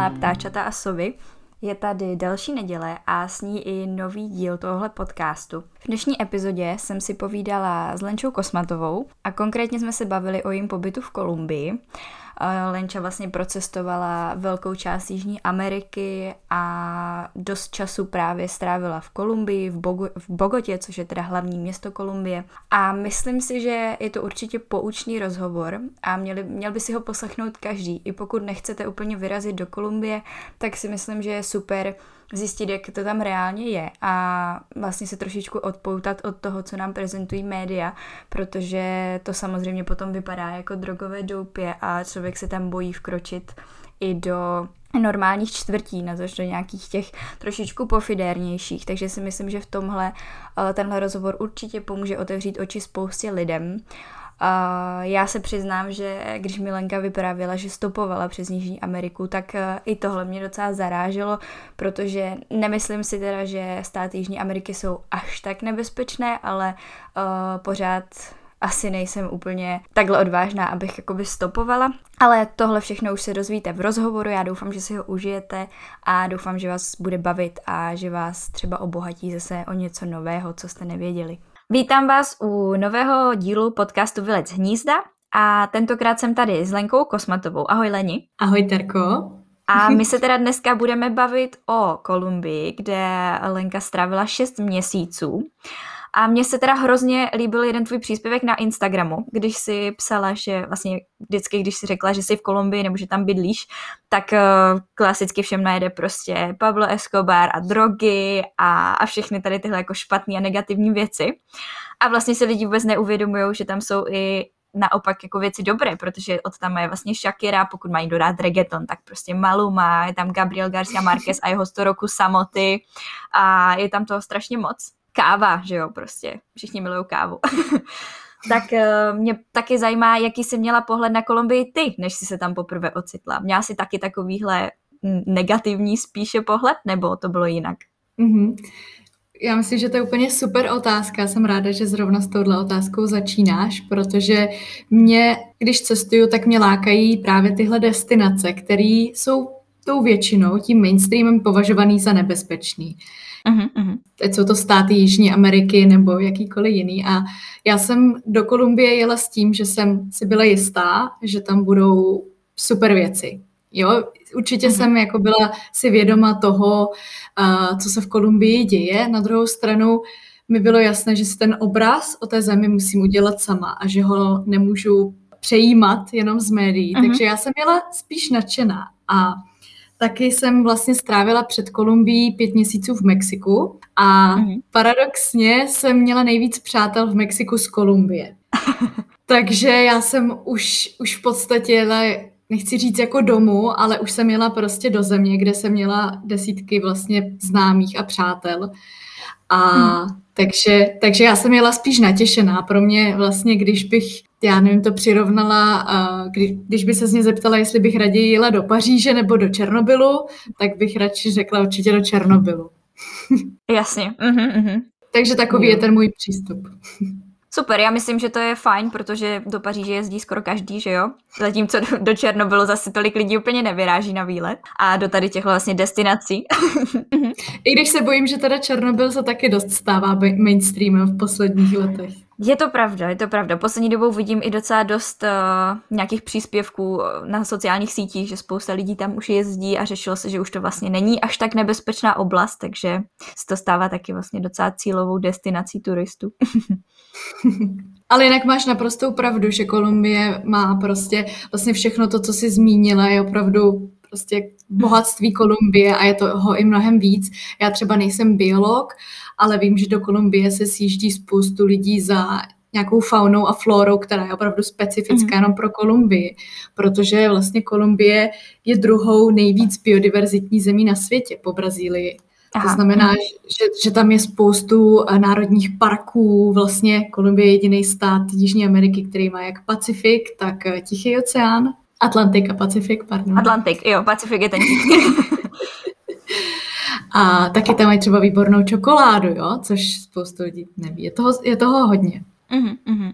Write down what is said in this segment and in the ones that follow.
milá ptáčata a sovy. Je tady další neděle a s ní i nový díl tohohle podcastu. V dnešní epizodě jsem si povídala s Lenčou Kosmatovou a konkrétně jsme se bavili o jejím pobytu v Kolumbii Lenča vlastně procestovala velkou část Jižní Ameriky a dost času právě strávila v Kolumbii, v, Bogu, v Bogotě, což je teda hlavní město Kolumbie. A myslím si, že je to určitě poučný rozhovor a měli, měl by si ho poslechnout každý. I pokud nechcete úplně vyrazit do Kolumbie, tak si myslím, že je super zjistit, jak to tam reálně je a vlastně se trošičku odpoutat od toho, co nám prezentují média, protože to samozřejmě potom vypadá jako drogové doupě a člověk se tam bojí vkročit i do normálních čtvrtí, na do nějakých těch trošičku pofidérnějších, takže si myslím, že v tomhle eh, tenhle rozhovor určitě pomůže otevřít oči spoustě lidem Já se přiznám, že když Milenka vyprávěla, že stopovala přes Jižní Ameriku, tak uh, i tohle mě docela zaráželo, protože nemyslím si teda, že státy Jižní Ameriky jsou až tak nebezpečné, ale uh, pořád asi nejsem úplně takhle odvážná, abych jakoby stopovala. Ale tohle všechno už se dozvíte v rozhovoru, já doufám, že si ho užijete a doufám, že vás bude bavit a že vás třeba obohatí zase o něco nového, co jste nevěděli. Vítám vás u nového dílu podcastu Vylec hnízda a tentokrát jsem tady s Lenkou Kosmatovou. Ahoj Leni. Ahoj Terko. A my se teda dneska budeme bavit o Kolumbii, kde Lenka strávila 6 měsíců. A mně se teda hrozně líbil jeden tvůj příspěvek na Instagramu, když si psala, že vlastně vždycky, když si řekla, že jsi v Kolumbii nebo že tam bydlíš, tak uh, klasicky všem najde prostě Pablo Escobar a drogy a, a všechny tady tyhle jako špatné a negativní věci. A vlastně se lidi vůbec neuvědomují, že tam jsou i naopak jako věci dobré, protože od tam je vlastně Shakira, pokud mají dodat reggaeton, tak prostě Maluma, je tam Gabriel Garcia Marquez a jeho 100 roku samoty a je tam toho strašně moc káva, že jo, prostě. Všichni milují kávu. tak uh, mě taky zajímá, jaký jsi měla pohled na Kolumbii ty, než jsi se tam poprvé ocitla. Měla jsi taky takovýhle negativní spíše pohled, nebo to bylo jinak? Mm-hmm. Já myslím, že to je úplně super otázka. Jsem ráda, že zrovna s touhle otázkou začínáš, protože mě, když cestuju, tak mě lákají právě tyhle destinace, které jsou tou většinou, tím mainstreamem považovaný za nebezpečný. Uh-huh, Teď jsou to státy Jižní Ameriky nebo jakýkoliv jiný. A já jsem do Kolumbie jela s tím, že jsem si byla jistá, že tam budou super věci. Jo, určitě uh-huh. jsem jako byla si vědoma toho, uh, co se v Kolumbii děje. Na druhou stranu mi bylo jasné, že si ten obraz o té zemi musím udělat sama a že ho nemůžu přejímat jenom z médií. Uh-huh. Takže já jsem byla spíš nadšená. A Taky jsem vlastně strávila před Kolumbií pět měsíců v Mexiku a mm-hmm. paradoxně jsem měla nejvíc přátel v Mexiku z Kolumbie. Takže já jsem už, už v podstatě jela, nechci říct jako domů, ale už jsem jela prostě do země, kde jsem měla desítky vlastně známých a přátel. A mm. takže, takže já jsem jela spíš natěšená. Pro mě vlastně, když bych já nevím, to přirovnala, kdy, když by se z mě zeptala, jestli bych raději jela do Paříže nebo do Černobylu, tak bych radši řekla určitě do Černobylu. Jasně. Uh-huh, uh-huh. Takže takový jo. je ten můj přístup. Super, já myslím, že to je fajn, protože do Paříže jezdí skoro každý, že jo? Zatímco do, do Černobylu zase tolik lidí úplně nevyráží na výlet a do tady těch vlastně destinací. I když se bojím, že teda Černobyl se taky dost stává mainstreamem v posledních letech. Je to pravda, je to pravda. Poslední dobou vidím i docela dost uh, nějakých příspěvků na sociálních sítích, že spousta lidí tam už jezdí a řešilo se, že už to vlastně není až tak nebezpečná oblast, takže se to stává taky vlastně docela cílovou destinací turistů. Ale jinak máš naprostou pravdu, že Kolumbie má prostě vlastně všechno to, co jsi zmínila, je opravdu prostě bohatství Kolumbie a je toho i mnohem víc. Já třeba nejsem biolog, ale vím, že do Kolumbie se sjíždí spoustu lidí za nějakou faunou a florou, která je opravdu specifická mm. jenom pro Kolumbii, protože vlastně Kolumbie je druhou nejvíc biodiverzitní zemí na světě po Brazílii. Aha. To znamená, že, že tam je spoustu eh, národních parků. Vlastně Kolumbie je jediný stát Jižní Ameriky, který má jak Pacifik, tak eh, Tichý oceán. Atlantik a Pacifik, pardon. Atlantik, jo, Pacifik je ten A taky tam mají třeba výbornou čokoládu, jo, což spoustu lidí neví. Je toho, je toho hodně. Uh-huh.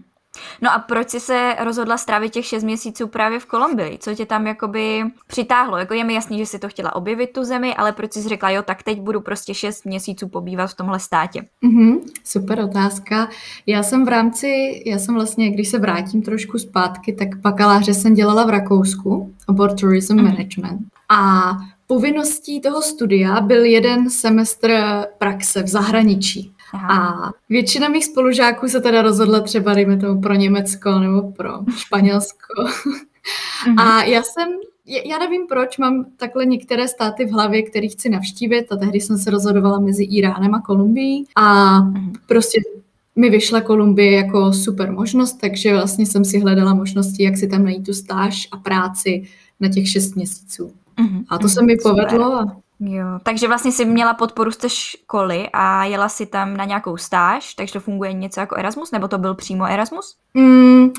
No a proč jsi se rozhodla strávit těch šest měsíců právě v Kolumbii? Co tě tam jakoby přitáhlo? Jako je mi jasný, že jsi to chtěla objevit tu zemi, ale proč jsi řekla, jo, tak teď budu prostě šest měsíců pobývat v tomhle státě? Mm-hmm, super otázka. Já jsem v rámci, já jsem vlastně, když se vrátím trošku zpátky, tak bakaláře jsem dělala v Rakousku, obor Tourism mm-hmm. Management. A povinností toho studia byl jeden semestr praxe v zahraničí. Aha. A většina mých spolužáků se teda rozhodla třeba, dejme tomu, pro Německo nebo pro Španělsko. Mhm. A já jsem, já nevím proč, mám takhle některé státy v hlavě, které chci navštívit a tehdy jsem se rozhodovala mezi Iránem a Kolumbií a mhm. prostě mi vyšla Kolumbie jako super možnost, takže vlastně jsem si hledala možnosti, jak si tam najít tu stáž a práci na těch šest měsíců. Mm-hmm. A to se mi povedlo. A... Jo, takže vlastně jsi měla podporu z té školy a jela si tam na nějakou stáž, takže to funguje něco jako Erasmus, nebo to byl přímo Erasmus? Mm,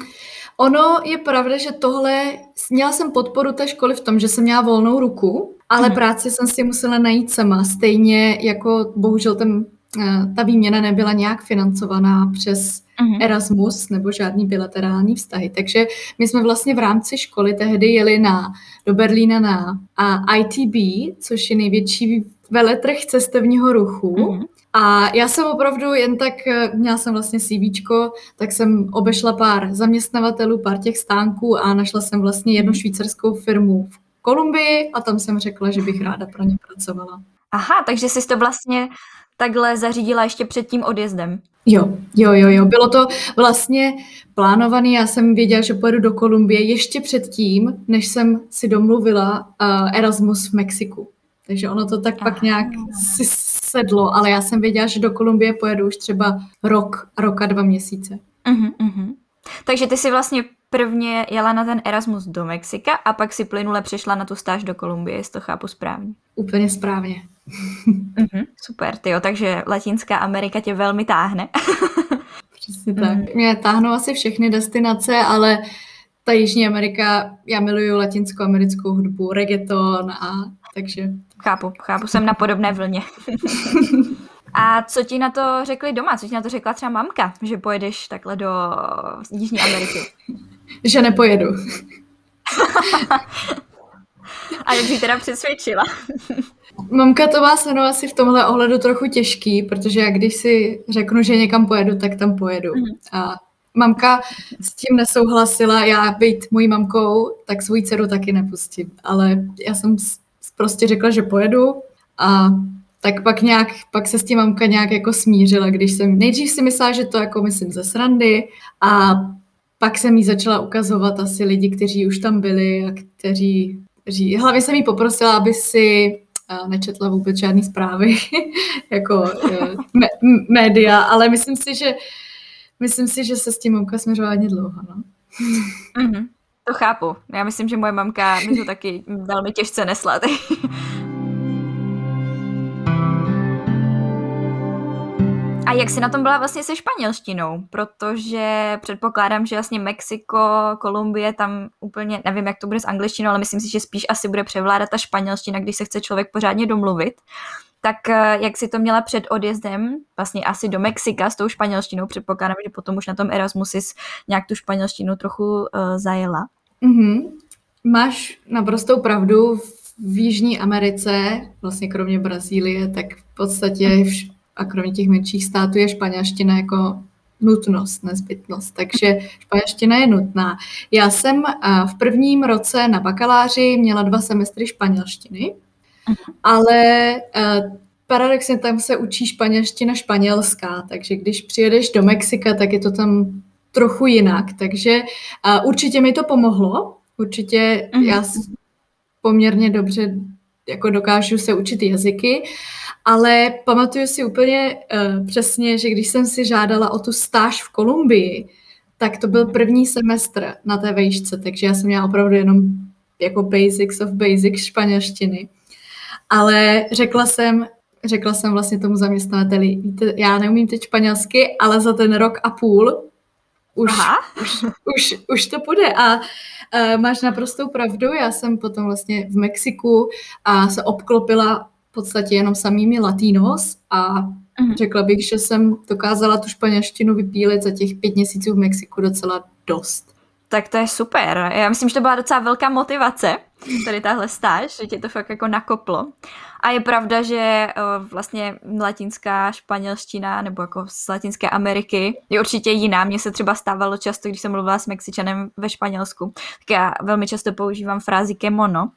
ono je pravda, že tohle, měla jsem podporu té školy v tom, že jsem měla volnou ruku, ale mm. práci jsem si musela najít sama, stejně jako bohužel ten Eh, ta výměna nebyla nějak financovaná přes uh-huh. Erasmus nebo žádný bilaterální vztahy. Takže my jsme vlastně v rámci školy tehdy jeli na, do Berlína na a ITB, což je největší veletrh cestovního ruchu. Uh-huh. A já jsem opravdu jen tak, eh, měla jsem vlastně CV, tak jsem obešla pár zaměstnavatelů, pár těch stánků a našla jsem vlastně jednu mhm. švýcarskou firmu v Kolumbii a tam jsem řekla, že bych ráda pro ně pracovala. Aha, takže jsi to vlastně takhle zařídila ještě před tím odjezdem. Jo, jo, jo, jo. Bylo to vlastně plánované. Já jsem věděla, že pojedu do Kolumbie ještě předtím, než jsem si domluvila uh, Erasmus v Mexiku. Takže ono to tak Aha. pak nějak si sedlo, ale já jsem věděla, že do Kolumbie pojedu už třeba rok, rok a dva měsíce. Uh-huh, uh-huh. Takže ty si vlastně prvně jela na ten Erasmus do Mexika a pak si plynule přešla na tu stáž do Kolumbie, jestli to chápu správně. Úplně správně. Mm-hmm, super, tyjo, takže Latinská Amerika tě velmi táhne. Přesně tak. Mm. Mě táhnou asi všechny destinace, ale ta Jižní Amerika, já miluju latinskou-americkou hudbu, reggaeton a takže... Chápu, chápu, jsem na podobné vlně. A co ti na to řekli doma? Co ti na to řekla třeba mamka, že pojedeš takhle do Jižní Ameriky? že nepojedu. A jak jsi teda přesvědčila? Mamka to má se mnou asi v tomhle ohledu trochu těžký, protože já když si řeknu, že někam pojedu, tak tam pojedu. Mm. A mamka s tím nesouhlasila, já být mojí mamkou, tak svou dceru taky nepustím. Ale já jsem prostě řekla, že pojedu a tak pak nějak, pak se s tím mamka nějak jako smířila, když jsem, nejdřív si myslela, že to jako myslím ze srandy a pak jsem jí začala ukazovat asi lidi, kteří už tam byli a kteří, kteří hlavně jsem jí poprosila, aby si nečetla vůbec žádné zprávy jako e, me, média, ale myslím si, že myslím si, že se s tím mamka směřovala hodně dlouho. No. Mm-hmm. To chápu. Já myslím, že moje mamka mi to taky velmi těžce nesla. A jak jsi na tom byla vlastně se španělštinou? Protože předpokládám, že vlastně Mexiko, Kolumbie, tam úplně, nevím, jak to bude s angličtinou, ale myslím si, že spíš asi bude převládat ta španělština, když se chce člověk pořádně domluvit. Tak eh, jak si to měla před odjezdem, vlastně asi do Mexika s tou španělštinou, předpokládám, že potom už na tom Erasmus nějak tu španělštinu trochu uh, zajela. Mm-hmm. Máš naprostou pravdu. V Jižní Americe, vlastně kromě Brazílie, tak v podstatě vš- a kromě těch menších států je španělština jako nutnost, nezbytnost. Takže španělština je nutná. Já jsem v prvním roce na bakaláři měla dva semestry španělštiny, ale paradoxně tam se učí španělština španělská, takže když přijedeš do Mexika, tak je to tam trochu jinak, takže určitě mi to pomohlo, určitě mhm. já poměrně dobře jako dokážu se učit jazyky, ale pamatuju si úplně uh, přesně, že když jsem si žádala o tu stáž v Kolumbii, tak to byl první semestr na té vejšce, takže já jsem měla opravdu jenom jako basics of basics španělštiny. Ale řekla jsem, řekla jsem vlastně tomu zaměstnavateli, víte, já neumím teď španělsky, ale za ten rok a půl už, už, už, už to půjde. A uh, máš naprostou pravdu, já jsem potom vlastně v Mexiku a se obklopila podstatě jenom samými latinos a Mm. Řekla bych, že jsem dokázala tu španělštinu vypílit za těch pět měsíců v Mexiku docela dost. Tak to je super. Já myslím, že to byla docela velká motivace, tady tahle stáž, že tě to fakt jako nakoplo. A je pravda, že vlastně latinská španělština nebo jako z Latinské Ameriky je určitě jiná. Mně se třeba stávalo často, když jsem mluvila s Mexičanem ve Španělsku, tak já velmi často používám frázi kemono.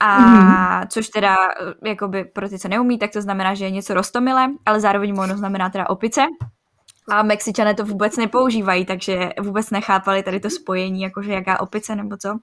A mm-hmm. což teda, jakoby pro ty, co neumí, tak to znamená, že je něco rostomilé, ale zároveň mono znamená teda opice. A Mexičané to vůbec nepoužívají, takže vůbec nechápali tady to spojení, jakože jaká opice nebo co.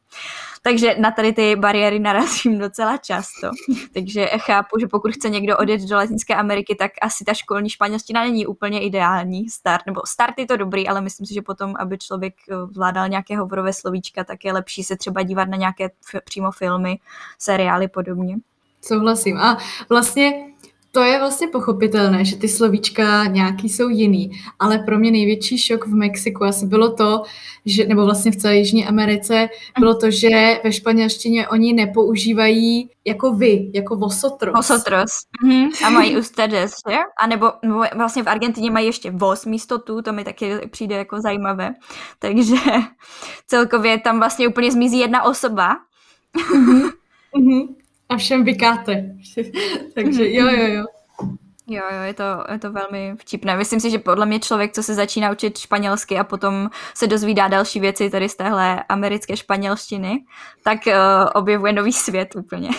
Takže na tady ty bariéry narazím docela často. Takže chápu, že pokud chce někdo odjet do Latinské Ameriky, tak asi ta školní španělština není úplně ideální start. Nebo start je to dobrý, ale myslím si, že potom, aby člověk eh, vládal nějaké hovorové slovíčka, tak je lepší se třeba dívat na nějaké f- přímo filmy, seriály podobně. Souhlasím. A vlastně to je vlastně pochopitelné, že ty slovíčka nějaký jsou jiný, ale pro mě největší šok v Mexiku asi bylo to, že, nebo vlastně v celé Jižní Americe, bylo to, že ve španělštině oni nepoužívají jako vy, jako vosotros. Vosotros. Mm-hmm. A mají ustedes, že? A nebo, nebo vlastně v Argentině mají ještě vos místo tu, to mi taky přijde jako zajímavé. Takže celkově tam vlastně úplně zmizí jedna osoba. Mm-hmm. Mm-hmm a všem vykáte. Takže jo, jo, jo. Jo, jo, je to, je to velmi vtipné. Myslím si, že podle mě člověk, co se začíná učit španělsky a potom se dozvídá další věci tady z téhle americké španělštiny, tak uh, objevuje nový svět úplně.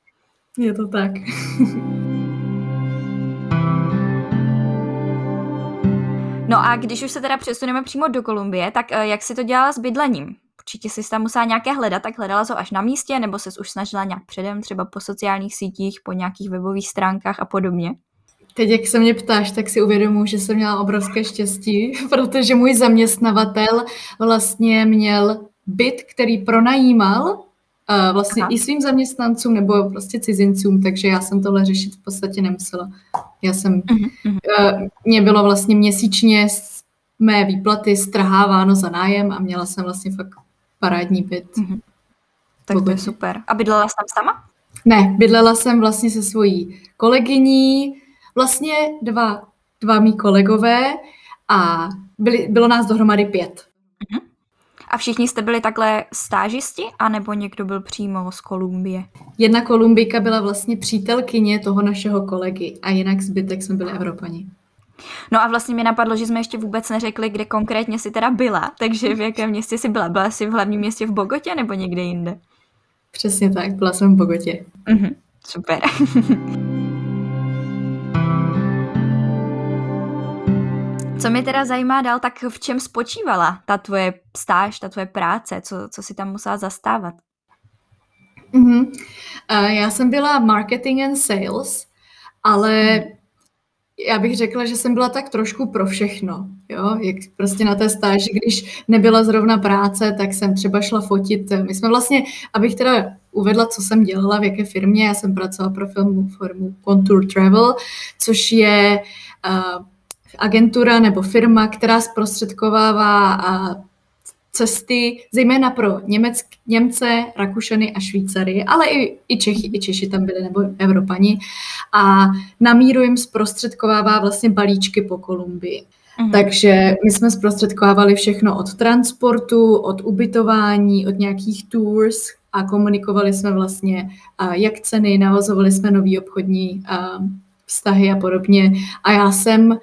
Je to tak. No a když už se teda přesuneme přímo do Kolumbie, tak uh, jak si to dělala s bydlením? Určitě jsi tam musela nějaké hledat, tak hledala to až na místě, nebo se už snažila nějak předem, třeba po sociálních sítích, po nějakých webových stránkách a podobně? Teď, jak se mě ptáš, tak si uvědomuji, že jsem měla obrovské štěstí, protože můj zaměstnavatel vlastně měl byt, který pronajímal uh, vlastně Aha. i svým zaměstnancům nebo prostě cizincům, takže já jsem tohle řešit v podstatě nemusela. Já jsem, uh-huh. uh, mě bylo vlastně měsíčně mé výplaty strháváno za nájem a měla jsem vlastně fakt parádní byt. Mm-hmm. Tak to je super. A bydlela jsi tam sama? Ne, bydlela jsem vlastně se svojí kolegyní, vlastně dva, dva mý kolegové a byli, bylo nás dohromady pět. Mm-hmm. A všichni jste byli takhle stážisti, anebo někdo byl přímo z Kolumbie? Jedna Kolumbika byla vlastně přítelkyně toho našeho kolegy a jinak zbytek jsme byli Evropani. No a vlastně mi napadlo, že jsme ještě vůbec neřekli, kde konkrétně si teda byla, takže v jakém městě jsi byla? Byla jsi v hlavním městě v Bogotě nebo někde jinde? Přesně tak, byla jsem v Bogotě. Mhm, super. Co mě teda zajímá dál, tak v čem spočívala ta tvoje stáž, ta tvoje práce, co, co si tam musela zastávat? Mm-hmm. Uh, já jsem byla marketing and sales, ale mm já bych řekla, že jsem byla tak trošku pro všechno. Jo? Jak prostě na té stáži, když nebyla zrovna práce, tak jsem třeba šla fotit. My jsme vlastně, abych teda uvedla, co jsem dělala, v jaké firmě, já jsem pracovala pro filmu firmu Contour Travel, což je uh, agentura nebo firma, která zprostředkovává uh, cesty, zejména pro Německ, Němce, Rakušany a Švýcary, ale i, i Čechy, i Češi tam byli, nebo Evropani. A na míru jim zprostředkovává vlastně balíčky po Kolumbii. Mhm. Takže my jsme zprostředkovávali všechno od transportu, od ubytování, od nějakých tours a komunikovali jsme vlastně, jak ceny, navazovali jsme nový obchodní vztahy a podobně. A já jsem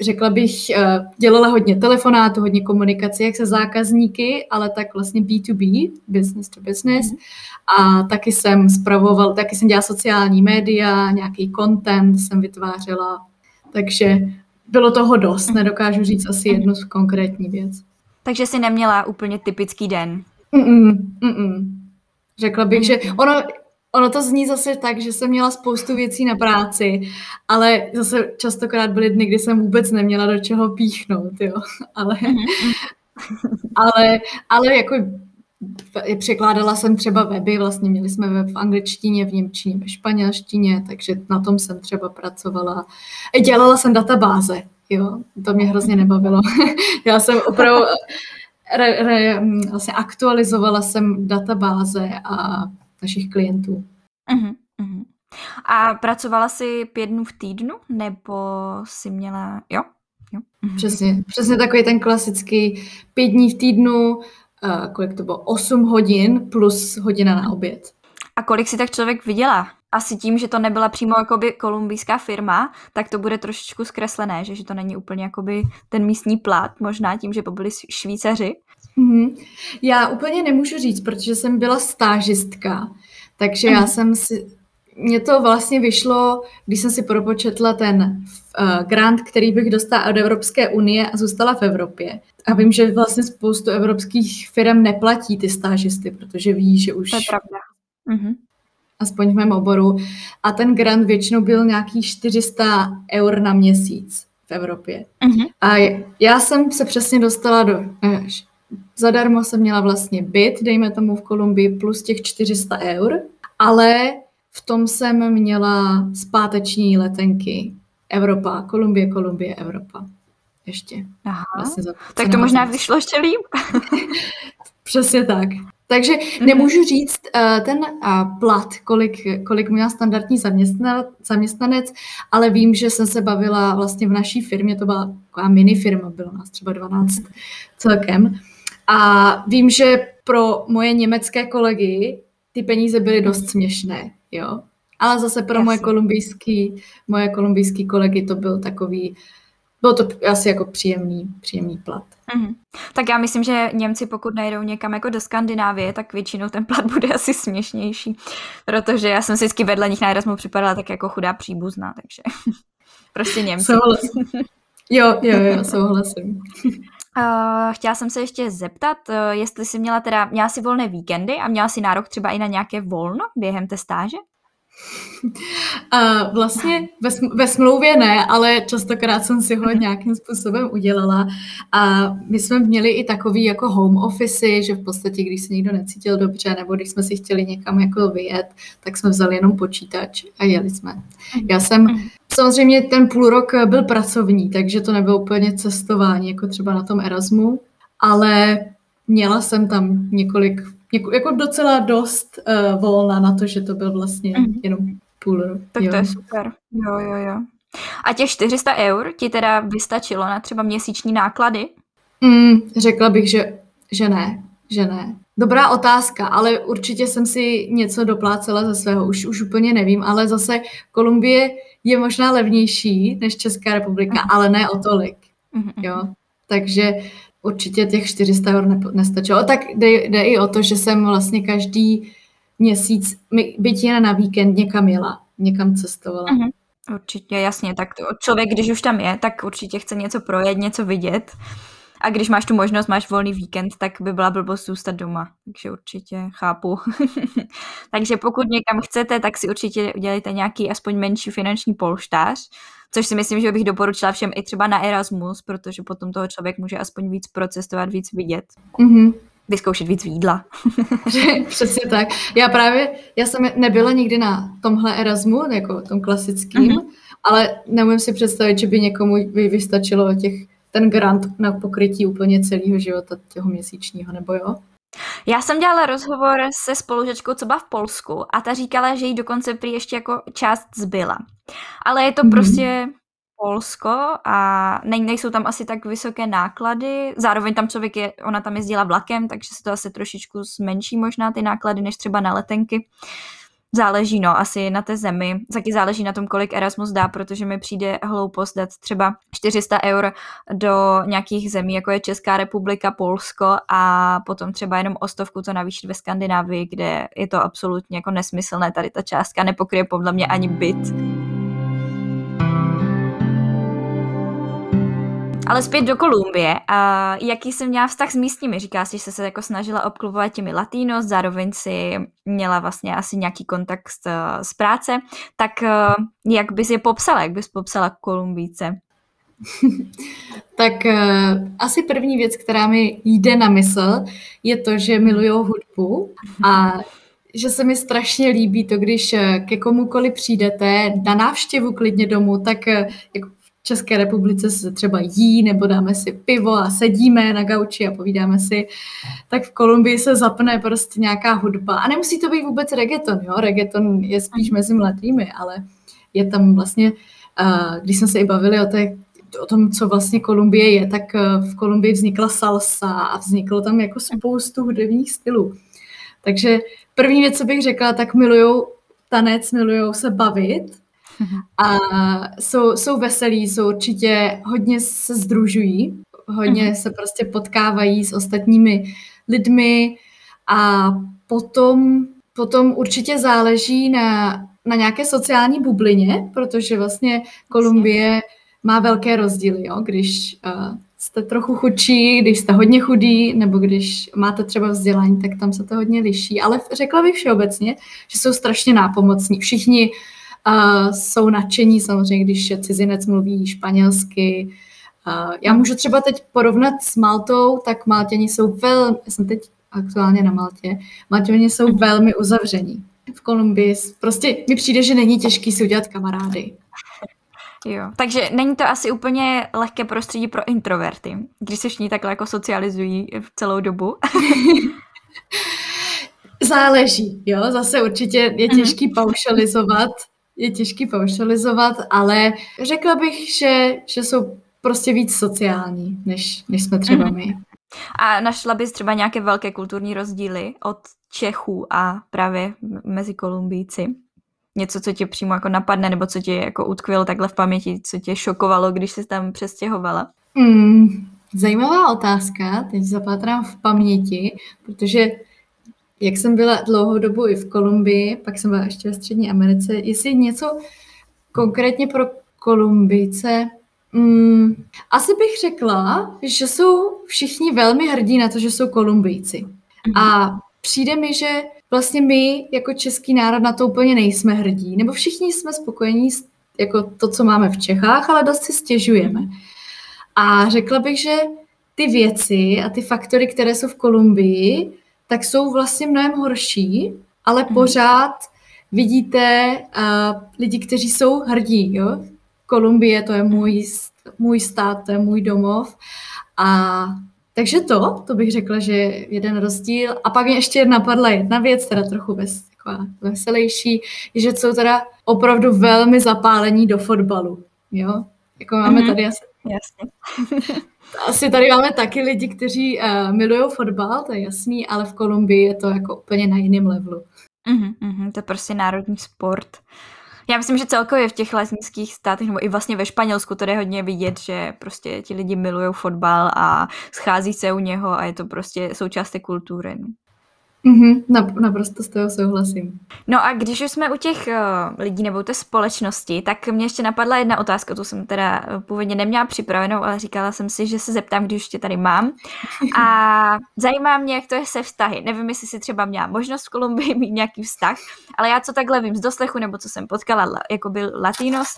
řekla bych, eh, dělala hodně telefonátů, hodně komunikací, jak se zákazníky, ale tak vlastně B2B, business to business. A taky jsem spravoval, taky jsem dělala sociální média, nějaký content jsem vytvářela. Takže bylo toho dost, nedokážu říct asi jednu konkrétní věc. Takže jsi neměla úplně typický den? Mm-mm, mm-mm. Řekla bych, že ono, Ono to zní zase tak, že jsem měla spoustu věcí na práci, ale zase častokrát byly dny, kdy jsem vůbec neměla do čeho píchnout, jo. Ale, mhm. ale, ale jako překládala jsem třeba weby, vlastně měli jsme web v angličtině, v němčině, ve španělštině, takže na tom jsem třeba pracovala. Dělala jsem databáze, jo, to mě hrozně nebavilo. Já jsem opravdu re, re, vlastně aktualizovala jsem databáze a našich klientů. Uh-huh, uh-huh. A pracovala jsi pět dnů v týdnu, nebo jsi měla, jo? jo. Mhm. Přesně, přesně takový ten klasický pět dní v týdnu, uh, kolik to bylo, 8 hodin plus hodina na oběd. A kolik si tak člověk vydělá? Asi tím, že to nebyla přímo jakoby kolumbijská firma, tak to bude trošičku zkreslené, že, že to není úplně jakoby ten místní plat, možná tím, že byli Švýcaři. Mm-hmm. Já úplně nemůžu říct, protože jsem byla stážistka, takže mm-hmm. já mhm. jsem si, mně to vlastně vyšlo, když jsem si propočetla ten uh, grant, který bych dostala od Evropské unie a zůstala v Evropě. A vím, že vlastně spoustu evropských firm neplatí ty stážisty, protože ví, že už... To je pravda. Mm-hmm. Aspoň v mém oboru. A ten grant většinou byl nějaký 400 eur na měsíc v Evropě. Mm-hmm. A já jsem se přesně dostala do... Eh, zadarmo jsem měla vlastně byt, dejme tomu v Kolumbii, plus těch 400 eur, ale v tom jsem měla zpáteční letenky Evropa, Kolumbie, Kolumbie, Evropa. Ještě. Aha. Vlastně za, tak to možná vyšlo ještě líp. Přesně tak. Takže mm-hmm. nemůžu říct uh, ten uh, plat, kolik, kolik měla standardní zaměstnanec, zaměstnanec, ale vím, že jsem se bavila vlastně v naší firmě, to byla taková mini firma, bylo nás třeba 12 celkem. A vím, že pro moje německé kolegy ty peníze byly dost směšné, jo. Ale zase pro Jasně. moje kolumbijský, moje kolumbijský kolegy to byl takový, bylo to asi jako příjemný, příjemný plat. Mm-hmm. Tak já myslím, že Němci, pokud nejdou někam jako do Skandinávie, tak většinou ten plat bude asi směšnější, protože já jsem si vždycky vedle nich na Erasmu připadala tak jako chudá příbuzná, takže prostě Němci. Souhlasím. Jo, jo, jo, souhlasím. Uh, chtěla jsem se ještě zeptat, uh, jestli jsi měla teda, měla si volné víkendy a měla si nárok třeba i na nějaké volno během té stáže? Uh, vlastně ve, ve smlouvě ne, ale častokrát jsem si ho nějakým způsobem udělala. A my jsme měli i takový jako home office, že v podstatě, když se někdo necítil dobře, nebo když jsme si chtěli někam jako vyjet, tak jsme vzali jenom počítač a jeli jsme. Já jsem samozřejmě ten půl rok byl pracovní, takže to nebylo úplně cestování, jako třeba na tom Erasmu, ale měla jsem tam několik jako, jako docela dost uh, volna na to, že to byl vlastně mm. jenom půl rok. Tak jo. to je super. Jo, jo, jo. A těch 400 eur ti teda vystačilo na třeba měsíční náklady? Mm, řekla bych, že, že ne, že ne. Dobrá otázka, ale určitě jsem si něco doplácela ze svého, už, už úplně nevím, ale zase Kolumbie je možná levnější než Česká republika, mm. ale ne o tolik. Mm-hmm. Jo? Takže určitě těch 400 eur ne, nestačilo. Tak jde, jde i o to, že jsem vlastně každý měsíc, byť jen na víkend, někam jela, někam cestovala. Mm-hmm. Určitě, jasně. Tak to, člověk, když už tam je, tak určitě chce něco projet, něco vidět. A když máš tu možnost, máš volný víkend, tak by byla blbost zůstat doma. Takže určitě chápu. Takže pokud někam chcete, tak si určitě udělejte nějaký aspoň menší finanční polštář, což si myslím, že bych doporučila všem i třeba na Erasmus, protože potom toho člověk může aspoň víc procestovat, víc vidět. Mm-hmm vyzkoušet víc jídla. Přesně tak. Já právě, já jsem nebyla nikdy na tomhle Erasmu, jako tom klasickým, mm-hmm. ale nemůžu si představit, že by někomu by vystačilo těch, ten grant na pokrytí úplně celého života těho měsíčního, nebo jo? Já jsem dělala rozhovor se spolužečkou, co byla v Polsku a ta říkala, že jí dokonce prý ještě jako část zbyla. Ale je to mm-hmm. prostě Polsko a ne, nejsou tam asi tak vysoké náklady. Zároveň tam člověk je, ona tam jezdila vlakem, takže se to asi trošičku zmenší možná ty náklady, než třeba na letenky. Záleží, no, asi na té zemi. Taky záleží na tom, kolik Erasmus dá, protože mi přijde hloupost dát třeba 400 eur do nějakých zemí, jako je Česká republika, Polsko a potom třeba jenom o stovku to navýšit ve Skandinávii, kde je to absolutně jako nesmyslné. Tady ta částka nepokryje podle mě ani byt. Ale zpět do Kolumbie. A jaký jsi měla vztah s místními? Říká si, že jsi se jako snažila obklubovat těmi latinos, zároveň si měla vlastně asi nějaký kontakt z, z práce. Tak eh, jak bys je popsala? Jak bys popsala Kolumbíce? tak uh, asi první věc, která mi jde na mysl, je to, že milují hudbu a že se mi strašně líbí to, když eh, ke komukoli přijdete na návštěvu klidně domů, tak jako České republice se třeba jí, nebo dáme si pivo a sedíme na gauči a povídáme si, tak v Kolumbii se zapne prostě nějaká hudba. A nemusí to být vůbec reggaeton, jo? Reggaeton je spíš mezi mladými, ale je tam vlastně, uh, když jsme se i bavili o té o tom, co vlastně Kolumbie je, tak v Kolumbii vznikla salsa a vzniklo tam jako spoustu hudebních stylů. Takže první věc, co bych řekla, tak milují tanec, milují se bavit a jsou, jsou veselí, jsou určitě, hodně se združují, hodně mhm. se prostě potkávají s ostatními lidmi a potom, potom určitě záleží na, na nějaké sociální bublině, protože vlastně Kolumbie má velké rozdíly, jo? když uh, jste trochu chudší, když jste hodně chudý, nebo když máte třeba vzdělání, tak tam se to hodně liší. Ale řekla bych všeobecně, že jsou strašně nápomocní. Všichni uh, jsou nadšení samozřejmě, když cizinec mluví španělsky. Uh, já můžu třeba teď porovnat s Maltou, tak Maltěni jsou velmi, já jsem teď aktuálně na Maltě, Maltěni jsou velmi uzavření. V Kolumbii prostě mi přijde, že není těžký si udělat kamarády. Jo, takže není to asi úplně lehké prostředí pro introverty, když se všichni takhle jako socializují v celou dobu. Záleží, jo, zase určitě je mhm. těžký mm-hmm. paušalizovat, je těžký paušalizovat, ale řekla bych, že, že jsou prostě víc sociální, než, než jsme třeba mm-hmm. my. A našla bys třeba nějaké velké kulturní rozdíly od Čechů a právě mezi Kolumbíci? něco, co tě přímo jako napadne, nebo co tě jako utkvělo takhle v paměti, co tě šokovalo, když jsi tam přestěhovala? Hmm, zajímavá otázka, teď zapátrám v paměti, protože jak jsem byla dlouhou dobu i v Kolumbii, pak jsem byla ještě ve Střední Americe, jestli něco konkrétně pro Kolumbice, hmm, asi bych řekla, že jsou všichni velmi hrdí na to, že jsou Kolumbijci. A přijde mi, že vlastně my jako český národ na to úplně nejsme hrdí, nebo všichni jsme spokojení s jako to, co máme v Čechách, ale dost si stěžujeme. A řekla bych, že ty věci a ty faktory, které jsou v Kolumbii, tak jsou vlastně mnohem horší, ale hmm. pořád vidíte uh, lidi, kteří jsou hrdí. Jo? Kolumbie, to je můj, můj stát, to je můj domov. A takže to, to bych řekla, že je jeden rozdíl. A pak mě ještě napadla jedna věc, teda trochu ves, veselější, že jsou teda opravdu velmi zapálení do fotbalu. Jo? Jako máme mm-hmm. tady asi... Jasně. Asi tady máme taky lidi, kteří uh, milují fotbal, to je jasný, ale v Kolumbii je to jako úplně na jiném levelu. Mm-hmm, mm-hmm, to je prostě národní sport. Já myslím, že celkově v těch latinských státech, nebo i vlastně ve Španělsku, to je hodně vidět, že prostě ti lidi milují fotbal a schází se u něho a je to prostě součást té kultury. Mm-hmm, naprosto s toho souhlasím. No a když už jsme u těch uh, lidí nebo té společnosti, tak mě ještě napadla jedna otázka, tu jsem teda eh, původně neměla připravenou, ale říkala jsem si, že se zeptám, když už tě tady mám. A zajímá mě, jak to je se vztahy. Nevím, jestli si třeba měla možnost v Kolumbii mít nějaký vztah, ale já co takhle vím z doslechu, nebo co jsem potkala, jako byl Latinos,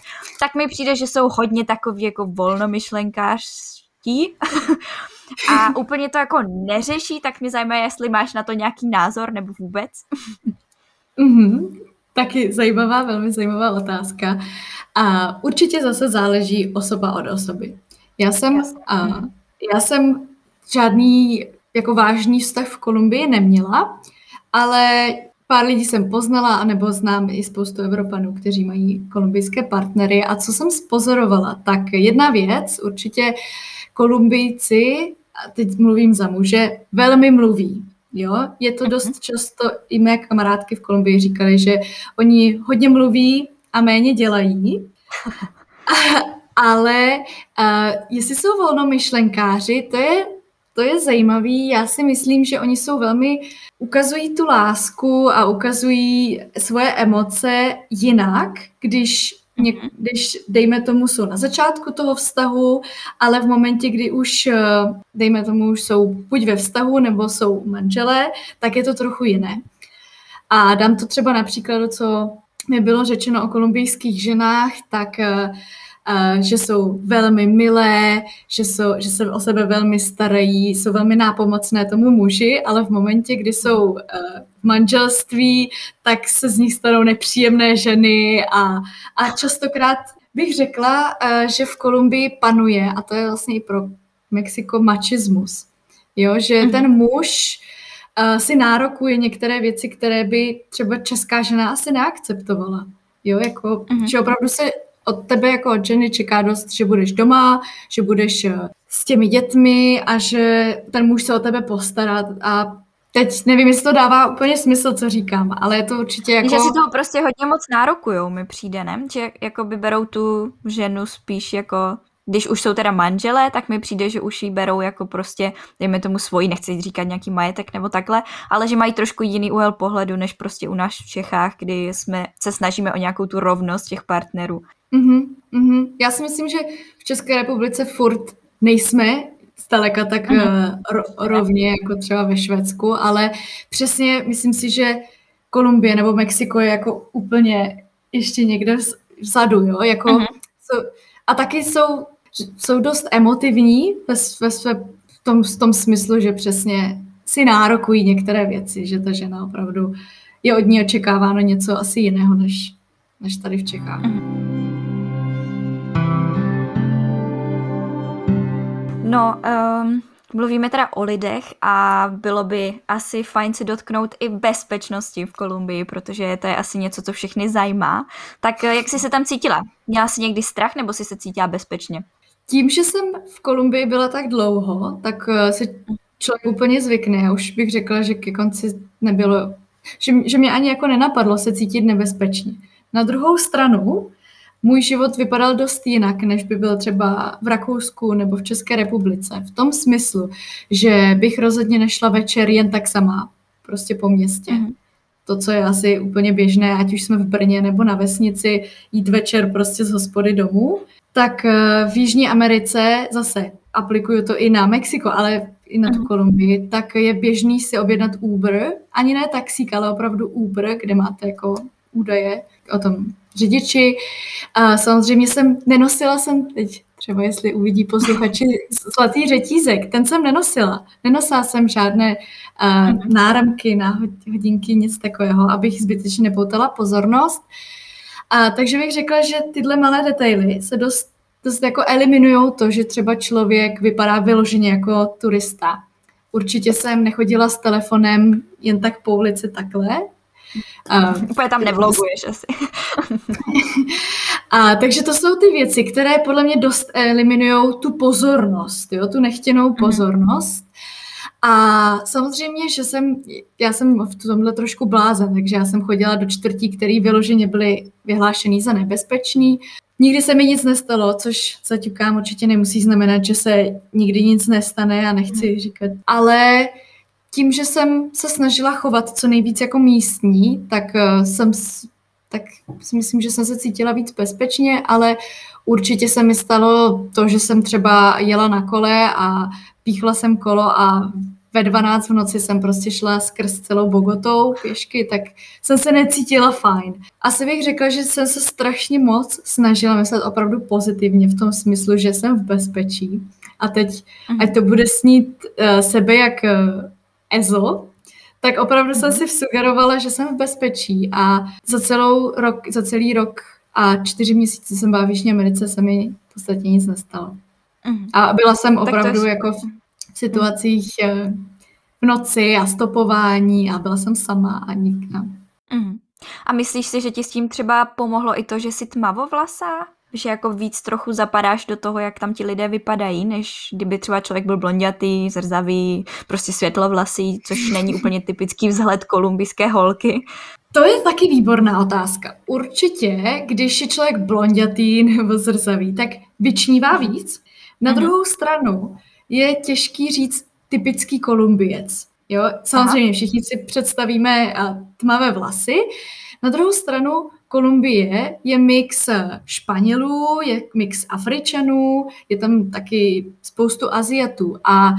tak mi přijde, že jsou hodně takový jako volnomyšlenkářští. a úplně to jako neřeší, tak mě zajímá, jestli máš na to nějaký názor nebo vůbec. Mm-hmm. Taky zajímavá, velmi zajímavá otázka. A určitě zase záleží osoba od osoby. Já jsem, a, já jsem žádný jako vážný vztah v Kolumbii neměla, ale pár lidí jsem poznala, anebo znám i spoustu Evropanů, kteří mají kolumbijské partnery. A co jsem spozorovala, tak jedna věc, určitě Kolumbijci a teď mluvím za muže, velmi mluví. Jo? Je to dost mhm. často, i mé kamarádky v Kolumbii říkali, že oni hodně mluví a méně dělají. Ale uh, jestli jsou volnomyšlenkáři, to je, to je zajímavý. Já si myslím, že oni jsou velmi, ukazují tu lásku a ukazují svoje emoce jinak, když Něk, mhm. když, dejme tomu, jsou na začátku toho vztahu, ale v momentě, kdy už, eh, dejme tomu, už jsou buď ve vztahu, nebo jsou manželé, tak je to trochu jiné. A dám to třeba například, co mi bylo řečeno o kolumbijských ženách, tak uh, že jsou velmi milé, že, jsou, že se o sebe velmi starají, jsou velmi nápomocné tomu muži, ale v momentě, kdy jsou v manželství, tak se z nich stanou nepříjemné ženy a, a častokrát bych řekla, eh, že v Kolumbii panuje, a to je vlastně i pro Mexiko, mačismus. Jo, že mm-hmm. ten muž uh, si nárokuje některé věci, které by třeba česká žena asi neakceptovala. Jo, jako, mm-hmm. že opravdu se od tebe jako od ženy čeká dost, že budeš doma, že budeš eh, s těmi dětmi a že ten muž se o tebe postarat a Teď nevím, jestli to dává úplně smysl, co říkám, ale je to určitě jako... Že si toho prostě hodně moc nárokujou, mi přijde, ne? Že jako by berou tu ženu spíš jako když už jsou teda manželé, tak mi přijde, že už ji berou jako prostě, dejme tomu svoji, nechci říkat nějaký majetek nebo takhle, ale že mají trošku jiný úhel pohledu, než prostě u nás v Čechách, kdy jsme se snažíme o nějakou tu rovnost těch partnerů. Mm-hmm, mm-hmm. Já si myslím, že v České republice furt nejsme zdaleka tak mm-hmm. ro- rovně jako třeba ve Švédsku, ale přesně myslím si, že Kolumbie nebo Mexiko je jako úplně ještě někde vzadu, jo, jako mm-hmm. so, a taky jsou, jsou dost emotivní ve, ve své, v, tom, v tom smyslu, že přesně si nárokují některé věci, že ta žena opravdu je od ní očekáváno něco asi jiného, než, než tady v Čechách. Mm-hmm. No, um, mluvíme teda o lidech a bylo by asi fajn si dotknout i bezpečnosti v Kolumbii, protože to je asi něco, co všechny zajímá. Tak eh, jak jsi se tam cítila? Měla jsi někdy strach nebo jsi se cítila bezpečně? Tím, že jsem v Kolumbii byla tak dlouho, tak eh, se člověk úplně zvykne. Já už bych řekla, že ke konci nebylo, že, že mě ani jako nenapadlo se cítit nebezpečně. Na druhou stranu, můj život vypadal dost jinak, než by byl třeba v Rakousku nebo v České republice. V tom smyslu, že bych rozhodně nešla večer jen tak sama, prostě po městě. Mm-hmm. To, co je asi úplně běžné, ať už jsme v Brně nebo na vesnici, jít večer prostě z hospody domů, tak eh, v Jižní Americe zase aplikuju to i na Mexiko, ale i na tu mhm. Kolumbii, tak je běžný si objednat Uber, ani ne taxík, ale opravdu Uber, kde máte jako údaje o tom řidiči. A samozřejmě jsem, nenosila jsem, teď třeba jestli uvidí posluchači, zlatý řetízek, ten jsem nenosila. Nenosila jsem žádné uh, náramky na hodinky, nic takového, abych zbytečně nepoutala pozornost. A takže bych řekla, že tyhle malé detaily se dost, dost jako eliminují to, že třeba člověk vypadá vyloženě jako turista. Určitě jsem nechodila s telefonem jen tak po ulici takhle, a, Úplně tam nevloguješ asi. a, takže to jsou ty věci, které podle mě dost eliminují tu pozornost, jo, tu nechtěnou mhm. pozornost. A samozřejmě, že jsem, já jsem v tomhle trošku blázen, takže já jsem chodila do čtvrtí, které vyloženě byly vyhlášený za nebezpečný. Nikdy se mi nic nestalo, což zaťukám určitě nemusí znamenat, že se nikdy nic nestane a nechci mhm. říkat. Ale tím, že jsem se snažila chovat co nejvíc jako místní, tak uh, jsem tak si myslím, že jsem se cítila víc bezpečně, ale určitě se mi stalo to, že jsem třeba jela na kole a píchla jsem kolo a ve 12 v noci jsem prostě šla skrz celou Bogotou pěšky, tak jsem se necítila fajn. Asi bych řekla, že jsem se strašně moc snažila myslet opravdu pozitivně v tom smyslu, že jsem v bezpečí. A teď, ať to bude snít uh, sebe jak uh, Ezo, tak opravdu jsem mhm. si sugerovala, že jsem v bezpečí a za, celou rok, za celý rok a čtyři měsíce jsem byla v Jižní Americe, se mi v podstatě nic nestalo. Mm. A byla jsem opravdu jako v situacích eh, v noci a stopování a byla jsem sama a nikam. Mm. A myslíš si, že ti s tím třeba pomohlo i to, že jsi tmavovlasá? Že jako víc trochu zapadáš do toho, jak tam ti lidé vypadají, než kdyby třeba člověk byl blondětý, zrzavý, prostě světlovlasý, což není úplně typický vzhled kolumbijské holky. To je taky výborná otázka. Určitě, když je člověk blondětý nebo zrzavý, tak vyčnívá víc. Na mhm. druhou stranu je těžký říct typický kolumbiec. Jo, samozřejmě všichni si představíme tmavé vlasy. Na druhou stranu Kolumbie je mix Španělů, je mix Afričanů, je tam taky spoustu Aziatů. A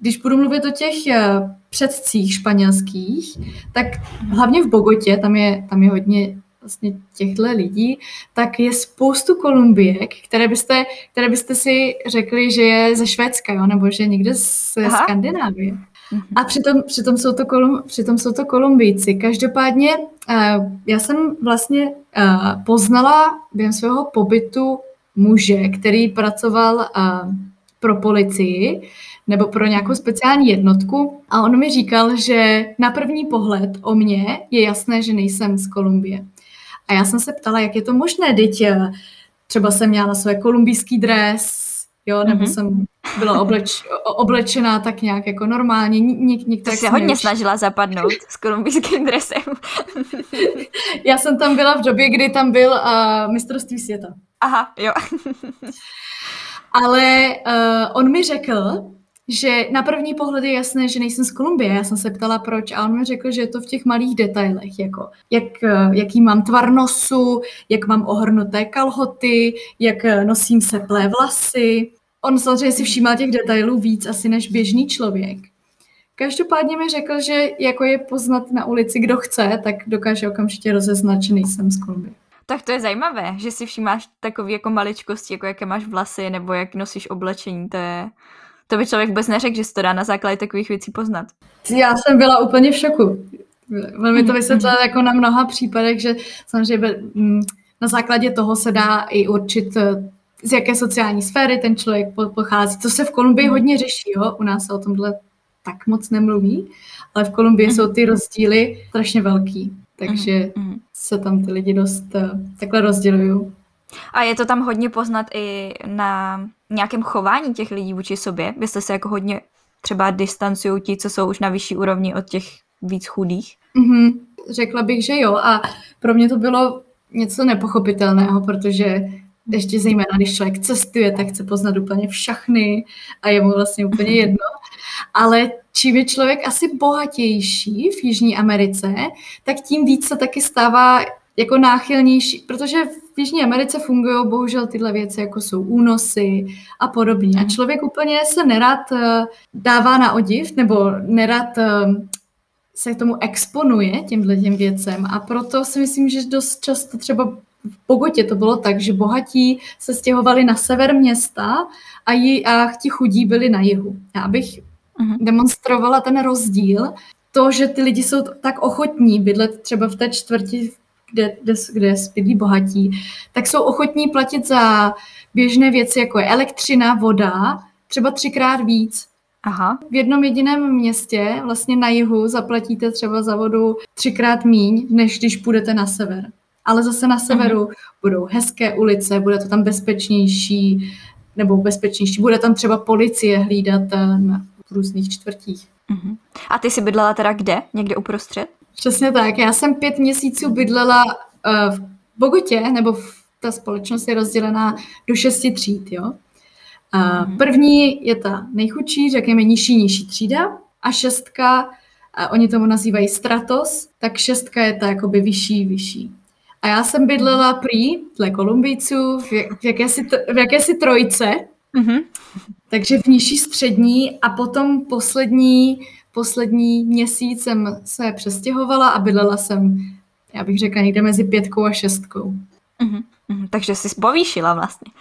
když budu mluvit o těch eh, předcích španělských, tak hlavně v Bogotě, tam je, tam je hodně vlastně těchto lidí, tak je spoustu Kolumbiek, které byste, které byste si řekli, že je ze Švédska, jo? nebo že někde z Aha. Skandinávie. A přitom, přitom, jsou to Kolum, přitom jsou to Kolumbijci. Každopádně uh, já jsem vlastně uh, poznala během svého pobytu muže, který pracoval uh, pro policii nebo pro nějakou speciální jednotku a on mi říkal, že na první pohled o mě je jasné, že nejsem z Kolumbie. A já jsem se ptala, jak je to možné, teď třeba jsem měla na své kolumbijský dres, jo, nebo mm-hmm. jsem byla obleč, oblečená tak nějak jako normálně. Ně, některé se hodně už... snažila zapadnout s kolumbijským dresem. Já jsem tam byla v době, kdy tam byl uh, mistrovství světa. Aha, jo. Ale uh, on mi řekl, že na první pohled je jasné, že nejsem z Kolumbie. Já jsem se ptala, proč a on mi řekl, že je to v těch malých detailech, jako jak, jaký mám tvar nosu, jak mám ohrnuté kalhoty, jak nosím seplé vlasy. On samozřejmě si všímal těch detailů víc asi než běžný člověk. Každopádně mi řekl, že jako je poznat na ulici, kdo chce, tak dokáže okamžitě rozeznat, že nejsem z Kolumbie. Tak to je zajímavé, že si všímáš takové jako maličkosti, jako jaké máš vlasy nebo jak nosíš oblečení, to je, to by člověk vůbec neřekl, že se to dá na základě takových věcí poznat. Já jsem byla úplně v šoku. Velmi to mhm, vysvětlila mhm. jako na mnoha případech, že samozřejmě mm, na základě toho se dá i určit, eh, z jaké sociální sféry ten člověk pochází. To se v Kolumbii mhm. hodně řeší, jo? u nás se o tomhle tak moc nemluví, ale v Kolumbii jsou ty rozdíly strašně velký, takže se tam ty lidi dost eh, takhle rozdělují. A je to tam hodně poznat i na nějakém chování těch lidí vůči sobě, jestli se jako hodně třeba distancují ti, co jsou už na vyšší úrovni od těch víc chudých? Mm-hmm. Řekla bych, že jo. A pro mě to bylo něco nepochopitelného, protože ještě zejména, když člověk cestuje, tak chce poznat úplně všechny a je mu vlastně úplně jedno. Ale čím je člověk asi bohatější v Jižní Americe, tak tím víc se taky stává jako náchylnější, protože v Jižní Americe fungují bohužel tyhle věci, jako jsou únosy a podobně. A mhm. člověk úplně se nerad eh, dává na odiv, nebo nerad eh, se k tomu exponuje těmhle těm věcem. A proto si myslím, že dost často třeba v Bogotě to bylo tak, že bohatí se stěhovali na sever města a, jí, a ti chudí byli na jihu. Já bych uh-huh. demonstrovala ten rozdíl, to, že ty lidi jsou tak ochotní bydlet třeba v té čtvrti, kde, kde, kde bydlí bohatí, tak jsou ochotní platit za běžné věci, jako je elektřina, voda, třeba třikrát víc. Aha. V jednom jediném městě, vlastně na jihu, zaplatíte třeba za vodu třikrát míň, než když půjdete na sever. Ale zase na severu uh-huh. budou hezké ulice, bude to tam bezpečnější, nebo bezpečnější, bude tam třeba policie hlídat eh, v různých čtvrtích. Uh-huh. A ty jsi bydlela teda kde? Někde uprostřed? Přesně tak. Já jsem pět měsíců bydlela uh, v Bogotě, nebo v, ta společnost je rozdělená do šesti tříd. Jo? Uh, první je ta nejchudší, řekněme nižší, nižší třída a šestka, a oni tomu nazývají stratos, tak šestka je ta jakoby vyšší, vyšší. A já jsem bydlela prý, dle Kolumbijců, v, v, jakési, v jakési trojce, mm-hmm. takže v nižší střední a potom poslední poslední měsíc jsem se přestěhovala a bydlela jsem, já bych řekla, někde mezi pětkou a šestkou. Uh-huh, takže jsi povýšila vlastně.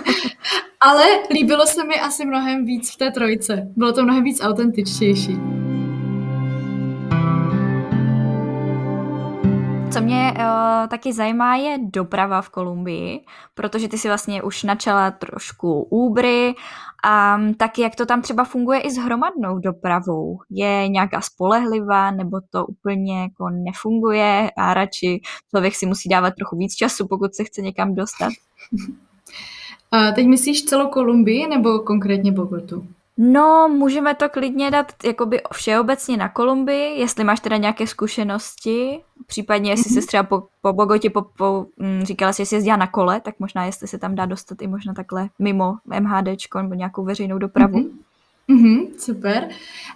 Ale líbilo se mi asi mnohem víc v té trojce. Bylo to mnohem víc autentičtější. Co mě uh, taky zajímá je doprava v Kolumbii, protože ty si vlastně už načala trošku úbry a taky jak to tam třeba funguje i s hromadnou dopravou. Je nějaká spolehlivá nebo to úplně jako nefunguje a radši člověk si musí dávat trochu víc času, pokud se chce někam dostat? A teď myslíš celou Kolumbii nebo konkrétně Bogotu? No, můžeme to klidně dát jakoby všeobecně na Kolumbii, jestli máš teda nějaké zkušenosti, případně jestli mm-hmm. se třeba po, po Bogotě po, po, m, mm, říkala jsi, jestli jezdila na kole, tak možná jestli se tam dá dostat i možná takhle mimo MHDčko nebo nějakou veřejnou dopravu. Mm-hmm. Mm-hmm, super.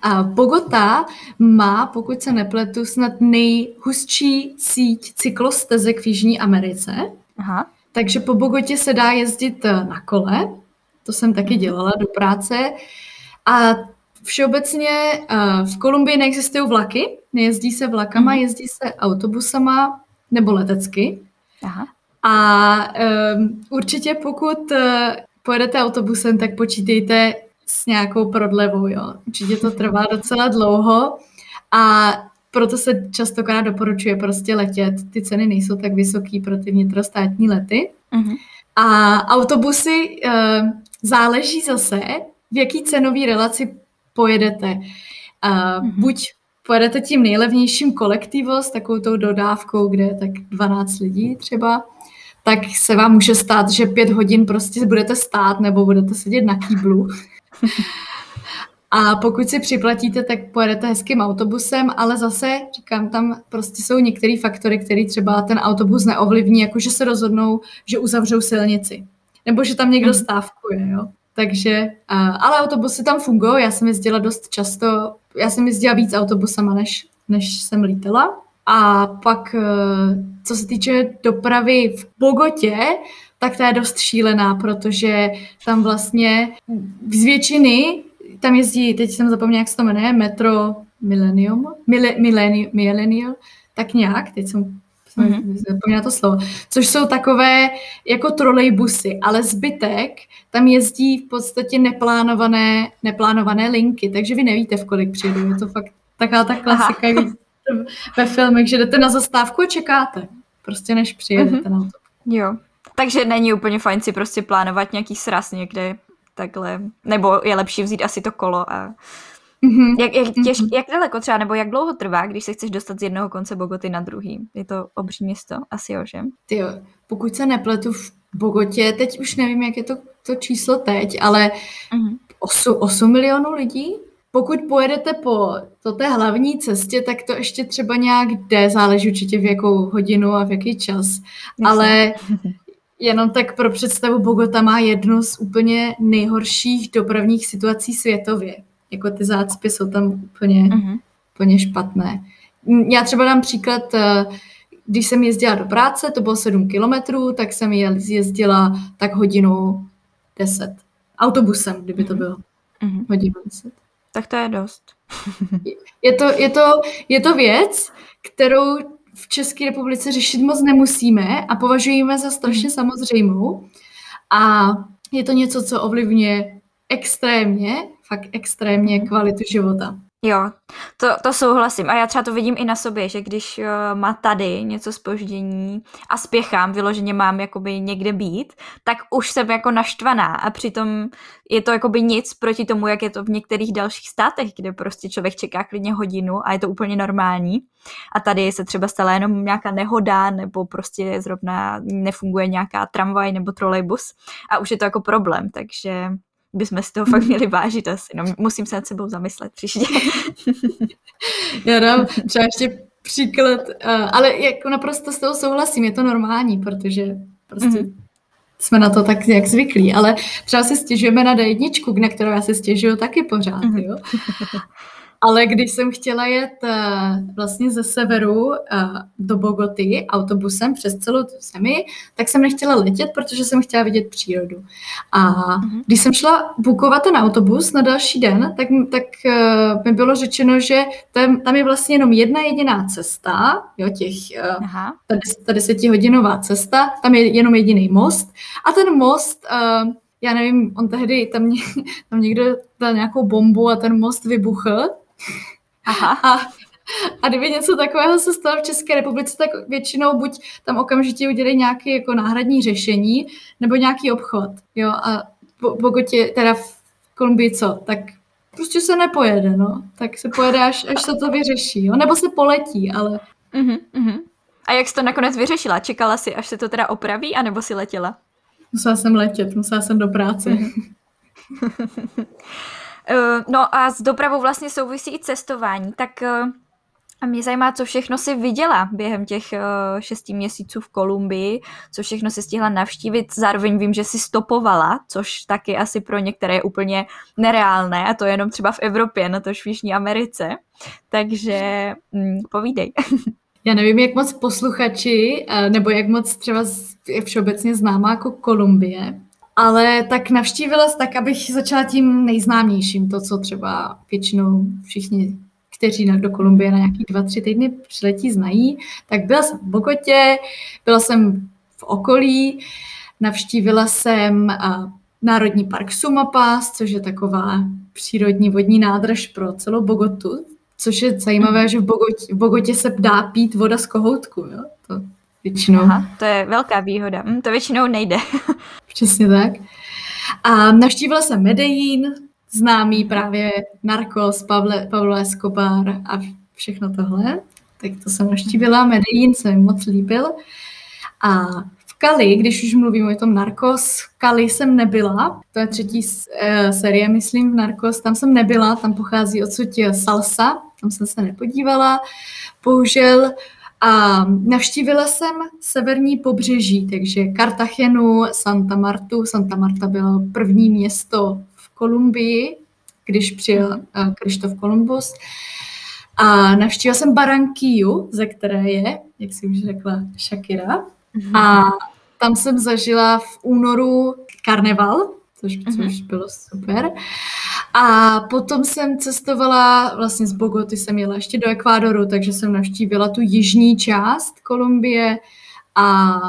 A Bogota má, pokud se nepletu, snad nejhustší síť cyklostezek v Jižní Americe. Aha. Takže po Bogotě se dá jezdit na kole, to jsem taky mhm. dělala do práce. A všeobecně uh, v Kolumbii neexistují vlaky, nejezdí se vlakama, mm. jezdí se autobusama nebo letecky. Aha. A um, určitě pokud uh, pojedete autobusem, tak počítejte s nějakou prodlevou, jo. Určitě to trvá docela dlouho a proto se častokrát doporučuje prostě letět. Ty ceny nejsou tak vysoké pro ty vnitrostátní lety. Uh-huh. A autobusy e, záleží zase, v jaký cenový relaci pojedete. E, uh-huh. Buď pojedete tím nejlevnějším kolektivo s takovou tou dodávkou, kde je tak 12 lidí třeba, tak se vám může stát, že pět hodin prostě budete stát nebo budete sedět na kýblu. A pokud si připlatíte, tak pojedete hezkým autobusem, ale zase, říkám, tam prostě jsou některé faktory, které třeba ten autobus neovlivní, jako že se rozhodnou, že uzavřou silnici. Nebo že tam někdo mhm. stávkuje, jo. Takže, ale autobusy tam fungují, já jsem jezdila dost často, já jsem jezdila víc autobusama, než, než jsem lítala. A pak, e, co se týče dopravy v Bogotě, tak ta je dost šílená, protože tam vlastně z většiny, tam jezdí, teď jsem zapomněla, jak se to jmenuje, Metro Millennium, Millennium, Millennium tak nějak, teď jsem mm-hmm. to slovo, což jsou takové jako trolejbusy, ale zbytek tam jezdí v podstatě neplánované, neplánované linky, takže vy nevíte, v kolik přijedu. Je to fakt taková ta klasika ve filmech, že jdete na zastávku a čekáte, prostě než přijedete mm-hmm. na to. Jo, takže není úplně fajn si prostě plánovat nějaký sraz někde takhle, nebo je lepší vzít asi to kolo a Mm-hmm. Jak, jak, těž, mm-hmm. jak daleko třeba, nebo jak dlouho trvá, když se chceš dostat z jednoho konce Bogoty na druhý? Je to obří město, asi jo, že? Ty pokud se nepletu v Bogotě, teď už nevím, jak je to, to číslo teď, ale mm-hmm. 8, 8 milionů lidí? Pokud pojedete po to té hlavní cestě, tak to ještě třeba nějak jde, záleží určitě v jakou hodinu a v jaký čas. Jasně. Ale jenom tak pro představu, Bogota má jednu z úplně nejhorších dopravních situací světově jako ty zácpy jsou tam úplně, uh-huh. úplně špatné. Já třeba dám příklad, eh, když jsem jezdila do práce, to bylo 7 kilometrů, tak jsem jezdila tak hodinu 10. Autobusem, kdyby to mhm. bylo. Uh-huh. Hodinu 10. Tak to je dost. je, to, je, to, je to věc, kterou v České republice řešit moc nemusíme a považujeme za strašně samozřejmou. A je to něco, co ovlivňuje extrémně fakt extrémně kvalitu života. Jo, to, to souhlasím. A já třeba to vidím i na sobě, že když uh, má tady něco spoždění a spěchám, vyloženě mám jakoby někde být, tak už jsem jako naštvaná a přitom je to jakoby nic proti tomu, jak je to v některých dalších státech, kde prostě člověk čeká klidně hodinu a je to úplně normální. A tady se třeba stala jenom nějaká nehoda nebo prostě zrovna nefunguje nějaká tramvaj nebo trolejbus a už je to jako problém, takže bychom si toho fakt měli vážit asi. No, musím se nad sebou zamyslet příště. Já dám třeba ještě příklad, ale jako naprosto s toho souhlasím, je to normální, protože prostě mm-hmm. jsme na to tak jak zvyklí, ale třeba si stěžujeme na D1, na kterou já se stěžuju taky pořád, mm-hmm. jo. Ale když jsem chtěla jet uh, vlastně ze severu uh, do Bogoty autobusem přes celou tu zemi, tak jsem nechtěla letět, protože jsem chtěla vidět přírodu. A uh-huh. když jsem šla bukovat ten autobus na další den, tak, tak uh, mi bylo řečeno, že tam, tam je vlastně jenom jedna jediná cesta, jo, těch, uh, uh-huh. ta, ta desetihodinová cesta, tam je jenom jediný most a ten most já nevím, on tehdy tam, ně, tam někdo dal nějakou bombu a ten most vybuchl Aha. A, a kdyby něco takového se stalo v České republice, tak většinou buď tam okamžitě udělají nějaké jako náhradní řešení, nebo nějaký obchod. Jo? A pokud je teda v Kolumbii co, tak prostě se nepojede, no. Tak se pojede, až, až se to vyřeší, jo? Nebo se poletí, ale... Uh-huh, uh-huh. A jak jsi to nakonec vyřešila? Čekala jsi, až se to teda opraví, anebo si letěla? Musela jsem letět, musela jsem do práce. Eh, no a s dopravou vlastně souvisí i cestování, tak eh, mě zajímá, co všechno si viděla během těch uh, šesti měsíců v Kolumbii, co všechno si stihla navštívit. Zároveň vím, že si stopovala, což taky asi pro některé je úplně nereálné, a to jenom třeba v Evropě, na to v Jižní Americe. Takže mm, povídej. Já nevím, jak moc posluchači, nebo jak moc třeba je všeobecně známá jako Kolumbie, ale tak navštívila jsi tak, abych začala tím nejznámějším, to, co třeba většinou všichni, kteří do Kolumbie na nějaký dva, tři týdny přiletí, znají. Tak byla jsem v Bogotě, byla jsem v okolí, navštívila jsem Národní park Sumapaz, což je taková přírodní vodní nádrž pro celou Bogotu, což je zajímavé, že v Bogotě, v Bogotě se dá pít voda z kohoutku, jo? To většinou. Aha, to je velká výhoda. Hm, to většinou nejde. Přesně tak. A navštívila jsem Medellín, známý právě Narcos, Pavle, Pablo Escobar a všechno tohle. Tak to jsem navštívila. Medellín se mi moc líbil. A v Kali, když už mluvím o tom Narcos, v Kali jsem nebyla. To je třetí uh, série, myslím, v Narcos. Tam jsem nebyla, tam pochází odsud salsa. Tam jsem se nepodívala. Bohužel a navštívila jsem severní pobřeží, takže Cartagenu, Santa Martu. Santa Marta bylo první město v Kolumbii, když přijel Krištof Kolumbus. A navštívila jsem Barankiu, ze které je, jak si už řekla, Shakira. Mm-hmm. A tam jsem zažila v únoru karneval, což, což mm-hmm. bylo super. A potom jsem cestovala, vlastně z Bogoty jsem jela ještě do Ekvádoru, takže jsem navštívila tu jižní část Kolumbie a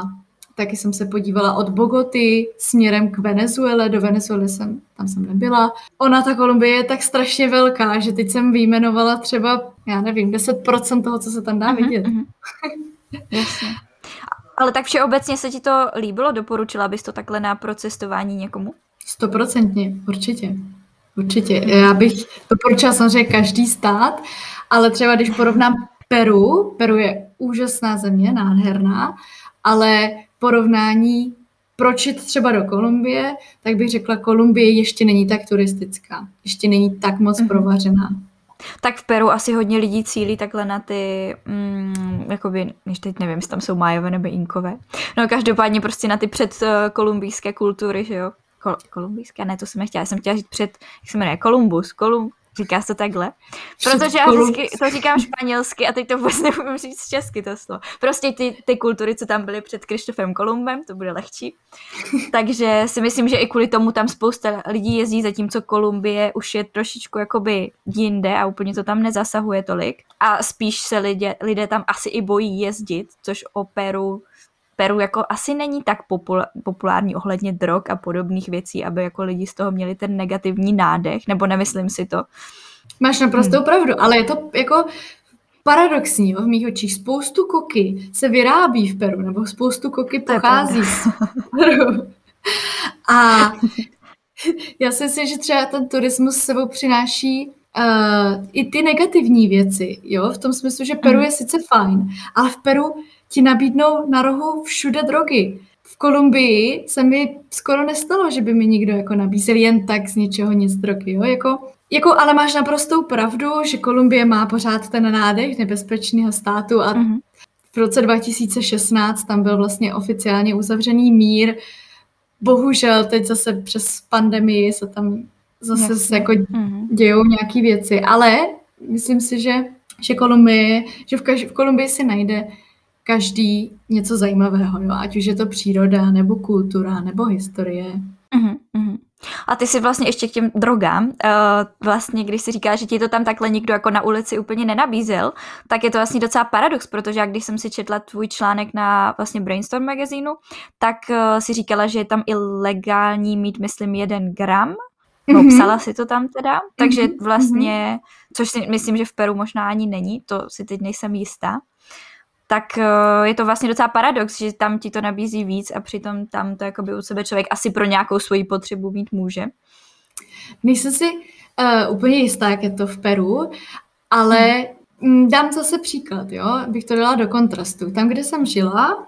taky jsem se podívala od Bogoty směrem k Venezuele. Do Venezuely jsem, tam jsem nebyla. Ona, ta Kolumbie je tak strašně velká, že teď jsem vyjmenovala třeba, já nevím, 10% toho, co se tam dá vidět. Uh-huh. Jasně. Ale tak všeobecně se ti to líbilo? Doporučila bys to takhle na procestování někomu? Stoprocentně, určitě. Určitě. Já bych doporučila samozřejmě každý stát, ale třeba když porovnám Peru, Peru je úžasná země, nádherná, ale porovnání proč jít třeba do Kolumbie, tak bych řekla, Kolumbie ještě není tak turistická, ještě není tak moc mm-hmm. provařená. Tak v Peru asi hodně lidí cílí takhle na ty, mm, jakoby, než teď nevím, jestli tam jsou májové nebo inkové. No každopádně prostě na ty předkolumbijské kultury, že jo. Kol- kolumbijské, ne, to jsem nechtěla, já jsem chtěla říct před, jak se jmenuje, Kolumbus, Kolum, Říká se to takhle? Protože já vždycky to říkám španělsky a teď to vůbec nevím říct česky to slovo. Prostě ty, ty kultury, co tam byly před Krištofem Kolumbem, to bude lehčí. Takže si myslím, že i kvůli tomu tam spousta lidí jezdí, zatímco Kolumbie už je trošičku jakoby jinde a úplně to tam nezasahuje tolik. A spíš se lidé, lidé tam asi i bojí jezdit, což o Peru Peru jako asi není tak populární ohledně drog a podobných věcí, aby jako lidi z toho měli ten negativní nádech, nebo nemyslím si to. Máš naprosto hmm. pravdu, ale je to jako paradoxní jo, v mých očích. Spoustu koky se vyrábí v Peru, nebo spoustu koky pochází z Peru. A já si myslím, že třeba ten turismus s sebou přináší uh, i ty negativní věci, jo, v tom smyslu, že Peru hmm. je sice fajn, ale v Peru ti nabídnou na rohu všude drogy. V Kolumbii se mi skoro nestalo, že by mi někdo jako nabízel jen tak z něčeho nic drogy, jo? Jako, jako, ale máš naprostou pravdu, že Kolumbie má pořád ten nádech nebezpečného státu a mm-hmm. v roce 2016 tam byl vlastně oficiálně uzavřený mír. Bohužel teď zase přes pandemii se tam zase se jako mm-hmm. dějou nějaké věci, ale myslím si, že, že Kolumbie, že v, kaž, v Kolumbii si najde každý něco zajímavého, jo? ať už je to příroda, nebo kultura, nebo historie. Uh-huh, uh-huh. A ty si vlastně ještě k těm drogám, uh, vlastně když si říká, že ti to tam takhle nikdo jako na ulici úplně nenabízel, tak je to vlastně docela paradox, protože jak když jsem si četla tvůj článek na vlastně Brainstorm magazínu, tak uh, si říkala, že je tam i legální mít, myslím, jeden gram, no, mm-hmm. psala si to tam teda, takže vlastně, což si myslím, že v Peru možná ani není, to si teď nejsem jistá tak eh, je to vlastně docela paradox, že tam ti to nabízí víc a přitom tam to jakoby u sebe člověk asi pro nějakou svoji potřebu mít může. Nejsem si uh, úplně jistá, jak je to v Peru, ale hmm. dám zase příklad, jo, bych to dala do kontrastu. Tam, kde jsem žila, uh,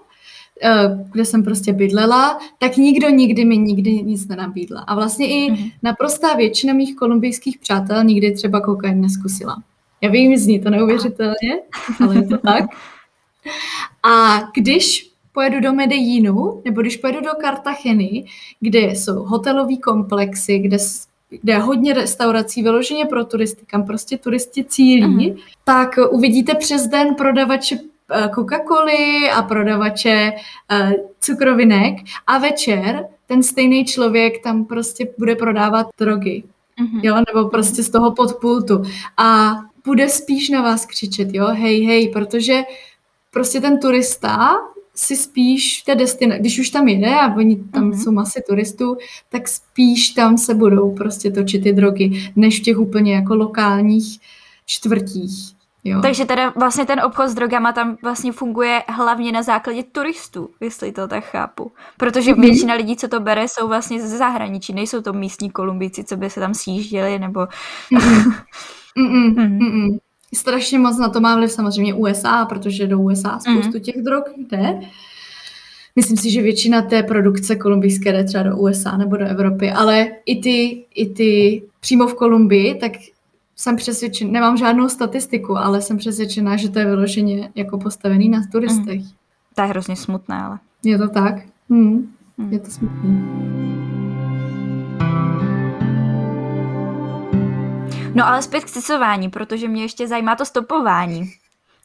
kde jsem prostě bydlela, tak nikdo nikdy mi nikdy nic nenabídla. A vlastně i hmm. naprostá většina mých kolumbijských přátel nikdy třeba kokain neskusila. Já vím, zní to neuvěřitelně, ale je to tak. A když pojedu do Medellínu, nebo když pojedu do Kartacheny, kde jsou hotelové komplexy, kde, kde je hodně restaurací vyloženě pro turisty, kam prostě turisti cílí, uh-huh. tak uvidíte přes den prodavače eh, Coca-Coly a prodavače uh, cukrovinek a večer ten stejný člověk tam prostě bude prodávat drogy. Uh-huh. Jo, nebo prostě z toho podpultu. A bude spíš na vás křičet, jo, hej, hej, protože prostě ten turista si spíš v té destinaci, když už tam jede a oni tam mm-hmm. jsou masy turistů, tak spíš tam se budou prostě točit ty drogy, než v těch úplně jako lokálních čtvrtích. Jo. Takže teda vlastně ten obchod s drogama tam vlastně funguje hlavně na základě turistů, jestli to tak chápu. Protože mm-hmm. většina lidí, co to bere, jsou vlastně ze zahraničí, nejsou to místní kolumbíci, co by se tam sjížděli, nebo... Mm-hmm. Mm-mm. Mm-mm. Strašně moc na to má vliv samozřejmě USA, protože do USA spoustu mm-hmm. těch drog jde. Myslím si, že většina té produkce kolumbijské jde třeba do USA nebo do Evropy, ale i ty, i ty přímo v Kolumbii, tak jsem přesvědčená, nemám žádnou statistiku, ale jsem přesvědčená, že to je vyloženě jako postavený na turistech. Mm. To je hrozně smutné, ale. Je to tak? Mm. Mm. Je to smutné. No ale zpět k cestování, protože mě ještě zajímá to stopování.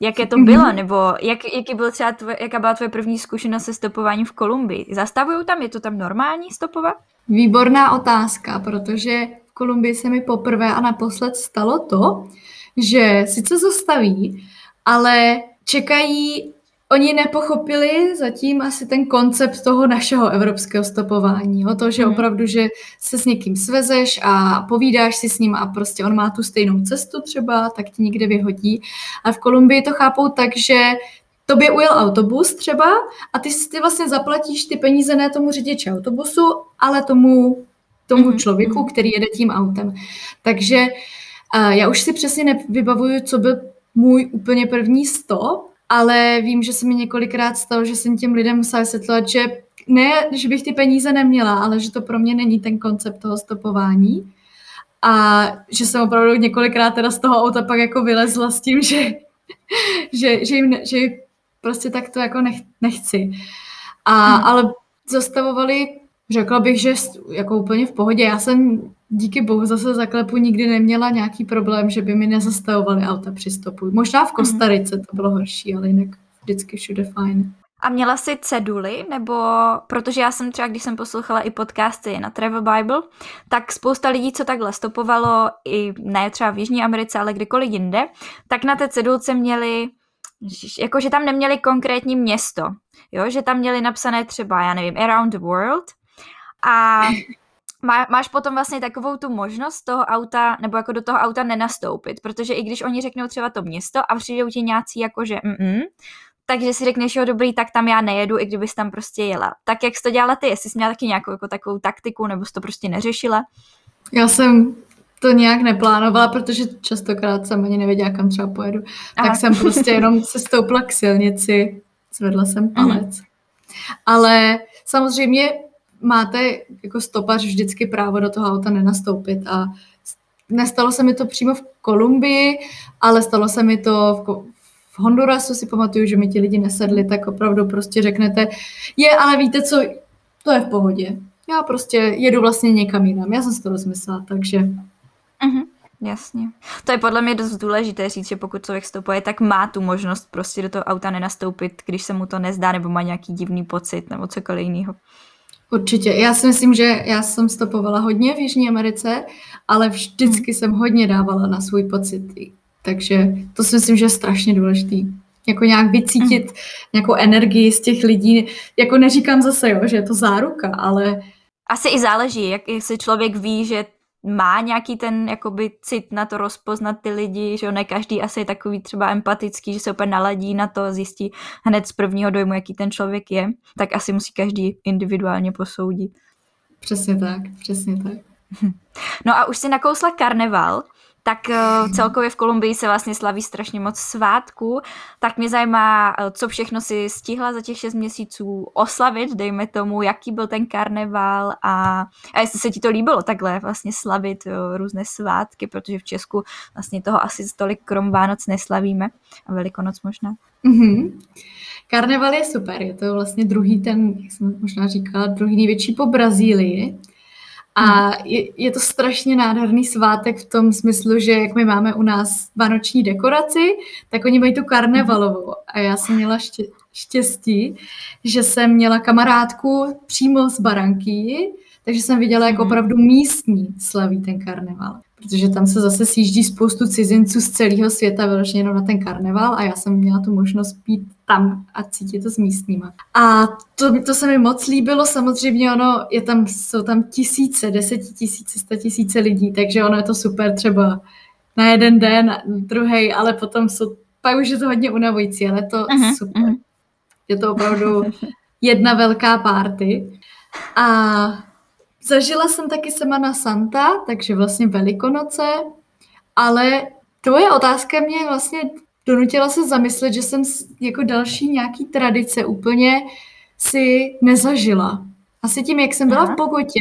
Jaké to bylo, mm-hmm. nebo jak, jaký byl třeba tvoje, jaká byla tvoje první zkušenost se stopováním v Kolumbii? Zastavují tam? Je to tam normální stopovat? Výborná otázka, protože Kolumbii se mi poprvé a naposled stalo to, že sice zastaví, ale čekají, oni nepochopili zatím asi ten koncept toho našeho evropského stopování. O to, že mm. opravdu, že se s někým svezeš a povídáš si s ním a prostě on má tu stejnou cestu třeba, tak ti někde vyhodí. A v Kolumbii to chápou tak, že tobě ujel autobus třeba a ty, ty vlastně zaplatíš ty peníze ne tomu řidiči autobusu, ale tomu tomu mm-hmm. člověku, mhm. který jede tím autem. Takže uh, já už si přesně nevybavuju, co byl můj úplně první stop, ale vím, že se mi několikrát stalo, že jsem těm lidem musela vysvětlovat, že ne, že bych ty peníze neměla, ale že to pro mě není ten koncept toho stopování. A že jsem opravdu několikrát teda z toho auta pak jako vylezla s tím, že, že, že, jim, že prostě tak to jako nech, nechci. A, hmm. Ale zastavovali Řekla bych, že jako úplně v pohodě. Já jsem díky bohu zase za klepu nikdy neměla nějaký problém, že by mi nezastavovali auta při stopu. Možná v mhm. Kostarice to bylo horší, ale jinak vždycky všude fajn. A měla jsi ceduly, nebo protože já jsem třeba, když jsem poslouchala i podcasty na Travel Bible, tak spousta lidí, co takhle stopovalo, i ne třeba v Jižní Americe, ale kdykoliv jinde, tak na té cedulce měli, jakože tam neměli konkrétní město, jo, že tam měli napsané třeba, já nevím, around the world, a má, máš potom vlastně takovou tu možnost toho auta, nebo jako do toho auta nenastoupit, protože i když oni řeknou třeba to město a přijdou ti nějací jako, že mm takže si řekneš, jo dobrý, tak tam já nejedu, i kdybys tam prostě jela. Tak jak jsi to dělala ty? Jestli jsi měla taky nějakou jako takovou taktiku, nebo jsi to prostě neřešila? Já jsem to nějak neplánovala, protože častokrát jsem ani nevěděla, kam třeba pojedu. Aha. Tak jsem prostě jenom se stoupla k silnici, zvedla jsem mhm. palec. Mm. Ale samozřejmě máte jako stopař vždycky právo do toho auta nenastoupit a nestalo se mi to přímo v Kolumbii, ale stalo se mi to v, v Hondurasu, si pamatuju, že mi ti lidi nesedli, tak opravdu prostě řeknete, je, ale víte co, to je v pohodě. Já prostě jedu vlastně někam jinam, já jsem si to rozmyslela, takže... Uh-huh. Jasně. To je podle mě dost důležité říct, že pokud člověk stopuje, tak má tu možnost prostě do toho auta nenastoupit, když se mu to nezdá nebo má nějaký divný pocit nebo cokoliv jiného. Určitě. Já si myslím, že já jsem stopovala hodně v Jižní Americe, ale vždycky jsem hodně dávala na svůj pocit. Takže to si myslím, že je strašně důležitý. Jako nějak vycítit mm. nějakou energii z těch lidí. Jako neříkám zase, jo, že je to záruka, ale... Asi i záleží, jak jestli člověk ví, že má nějaký ten jakoby cit na to rozpoznat ty lidi, že ne každý asi je takový třeba empatický, že se úplně naladí na to, zjistí hned z prvního dojmu, jaký ten člověk je, tak asi musí každý individuálně posoudit. Přesně tak, přesně tak. No a už si nakousla karneval, tak uh, celkově v Kolumbii se vlastně slaví strašně moc svátků, tak mě zajímá, uh, co všechno si stihla za těch šest měsíců oslavit, dejme tomu, jaký byl ten karneval a, a jestli se ti to líbilo takhle vlastně slavit uh, různé svátky, protože v Česku vlastně toho asi tolik krom Vánoc neslavíme a Velikonoc možná. Mm-hmm. Karneval je super, je to vlastně druhý ten, jak jsem možná říkala, druhý největší po Brazílii. A hmm. je, je to strašně nádherný svátek v tom smyslu, že jak my máme u nás vánoční dekoraci, tak oni mají tu karnevalovou. A já jsem měla ště, štěstí, že jsem měla kamarádku přímo z Baranky, Takže jsem viděla, jak mhm. opravdu místní slaví ten karneval. Protože tam se zase sjíždí spoustu cizinců z celého světa vyloženě jenom na ten karneval a já jsem měla tu možnost být tam a cítit to s místníma. A to, to se mi moc líbilo, samozřejmě ono, je tam, jsou tam tisíce, desetitisíce, sta tisíce lidí, takže ono je to super třeba na jeden den, druhý, ale potom jsou, pak už je to hodně unavující, ale to uh-huh, super. Uh-huh. Je to opravdu jedna velká party. A zažila jsem taky Semana Santa, takže vlastně Velikonoce, ale tvoje otázka mě vlastně donutila se zamyslet, že jsem jako další nějaký tradice úplně si nezažila. Asi tím, jak jsem byla Aha. v Bogotě,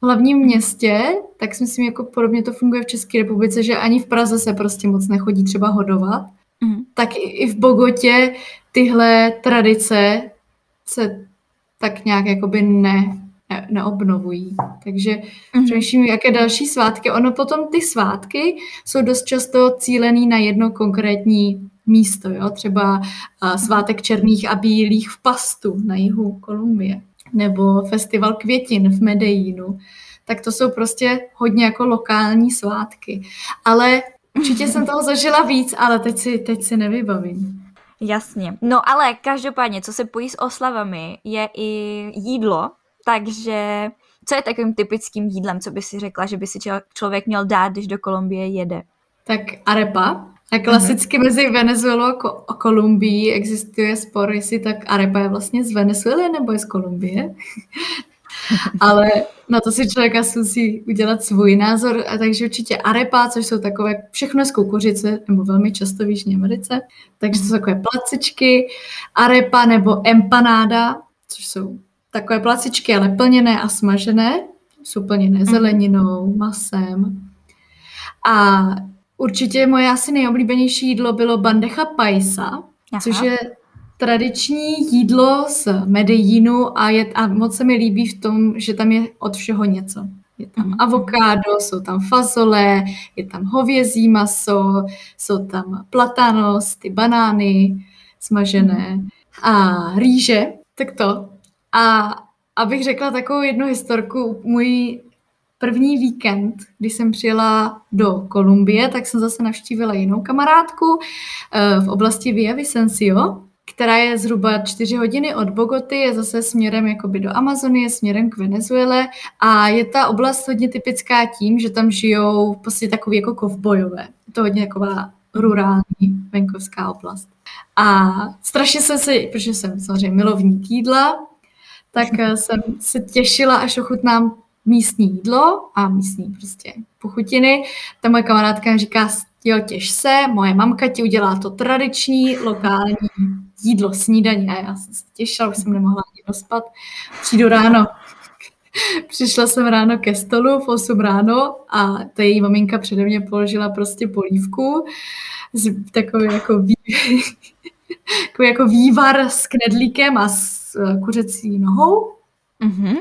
v hlavním městě, tak si myslím, jako podobně to funguje v České republice, že ani v Praze se prostě moc nechodí třeba hodovat. Mm. Tak i v Bogotě tyhle tradice se tak nějak jakoby ne, ne, neobnovují. Takže mm-hmm. přemýšlím, jaké další svátky. Ono potom ty svátky jsou dost často cílený na jedno konkrétní místo, jo? třeba svátek černých a bílých v Pastu na jihu Kolumbie, nebo festival květin v Medellínu. Tak to jsou prostě hodně jako lokální svátky. Ale určitě jsem toho zažila víc, ale teď si, teď si nevybavím. Jasně. No ale každopádně, co se pojí s oslavami, je i jídlo, takže co je takovým typickým jídlem, co by si řekla, že by si člověk měl dát, když do Kolumbie jede? Tak arepa. A klasicky uh-huh. mezi Venezuelou a Kolumbií existuje spor, jestli tak arepa je vlastně z Venezuely nebo je z Kolumbie. Ale na to si člověk asi musí udělat svůj názor. A takže určitě arepa, což jsou takové všechno z kukuřice, nebo velmi často v Jižní Americe. Takže to jsou takové placičky, arepa nebo empanáda, což jsou takové placičky, ale plněné a smažené. Jsou plněné mhm. zeleninou, masem. A určitě moje asi nejoblíbenější jídlo bylo bandecha paisa, Aha. což je tradiční jídlo z Medellínu a, je, a moc se mi líbí v tom, že tam je od všeho něco. Je tam mm. avokádo, jsou tam fazole, je tam hovězí maso, jsou tam platanos, ty banány smažené a rýže, tak to. A abych řekla takovou jednu historku, můj první víkend, kdy jsem přijela do Kolumbie, tak jsem zase navštívila jinou kamarádku eh, v oblasti Via Vicencio, která je zhruba čtyři hodiny od Bogoty, je zase směrem jakoby do Amazonie, směrem k Venezuele a je ta oblast hodně typická tím, že tam žijou podstatě takový jako kovbojové. Je to hodně taková rurální venkovská oblast. A strašně jsem se, protože jsem samozřejmě milovník jídla, tak eh, jsem se těšila, až ochutnám místní jídlo a místní prostě pochutiny. Ta moje kamarádka říká, jo, těž se, moje mamka ti udělá to tradiční, lokální jídlo, snídaně. A já jsem se těšila, už jsem nemohla ani dospat. Přijdu ráno, Přišla jsem ráno ke stolu v 8 ráno a ta její maminka přede mě položila prostě polívku s takový jako, vý... jako vývar s knedlíkem a s eh, kuřecí nohou. Mm-hmm.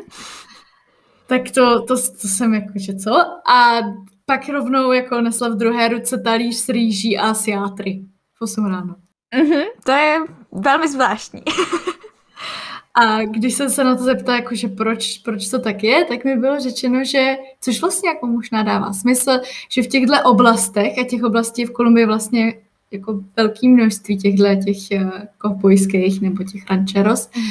Tak to, to, to jsem jako, že co? A pak rovnou jako nesla v druhé ruce talíř s rýží a asiátry v 8 ráno. Mm-hmm, to je velmi zvláštní. a když jsem se na to zeptala, jakože proč, proč to tak je, tak mi bylo řečeno, že, což vlastně jako možná dává smysl, že v těchto oblastech, a těch oblastí v Kolumbii vlastně jako velké množství těchto těch kovbojských nebo těch rancheros, mm.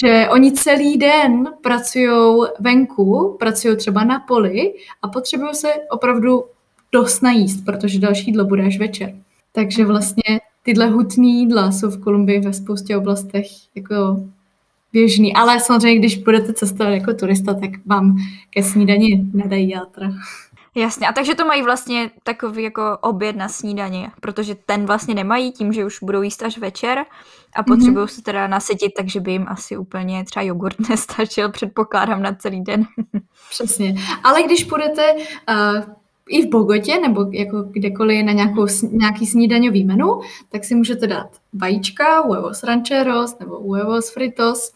že oni celý den pracují venku, pracují třeba na poli a potřebují se opravdu dost najíst, protože další jídlo bude až večer. Takže vlastně tyhle hutné jídla jsou v Kolumbii ve spoustě oblastech jako běžný. Ale samozřejmě, když budete cestovat jako turista, tak vám ke snídani nedají játra. Jasně, a takže to mají vlastně takový jako oběd na snídaně, protože ten vlastně nemají tím, že už budou jíst až večer a potřebují mm-hmm. se teda nasytit, takže by jim asi úplně třeba jogurt nestačil, předpokládám, na celý den. Přesně. Ale když půjdete uh, i v Bogotě nebo jako kdekoliv na nějakou, nějaký snídaňový menu, tak si můžete dát vajíčka, huevos rancheros nebo huevos fritos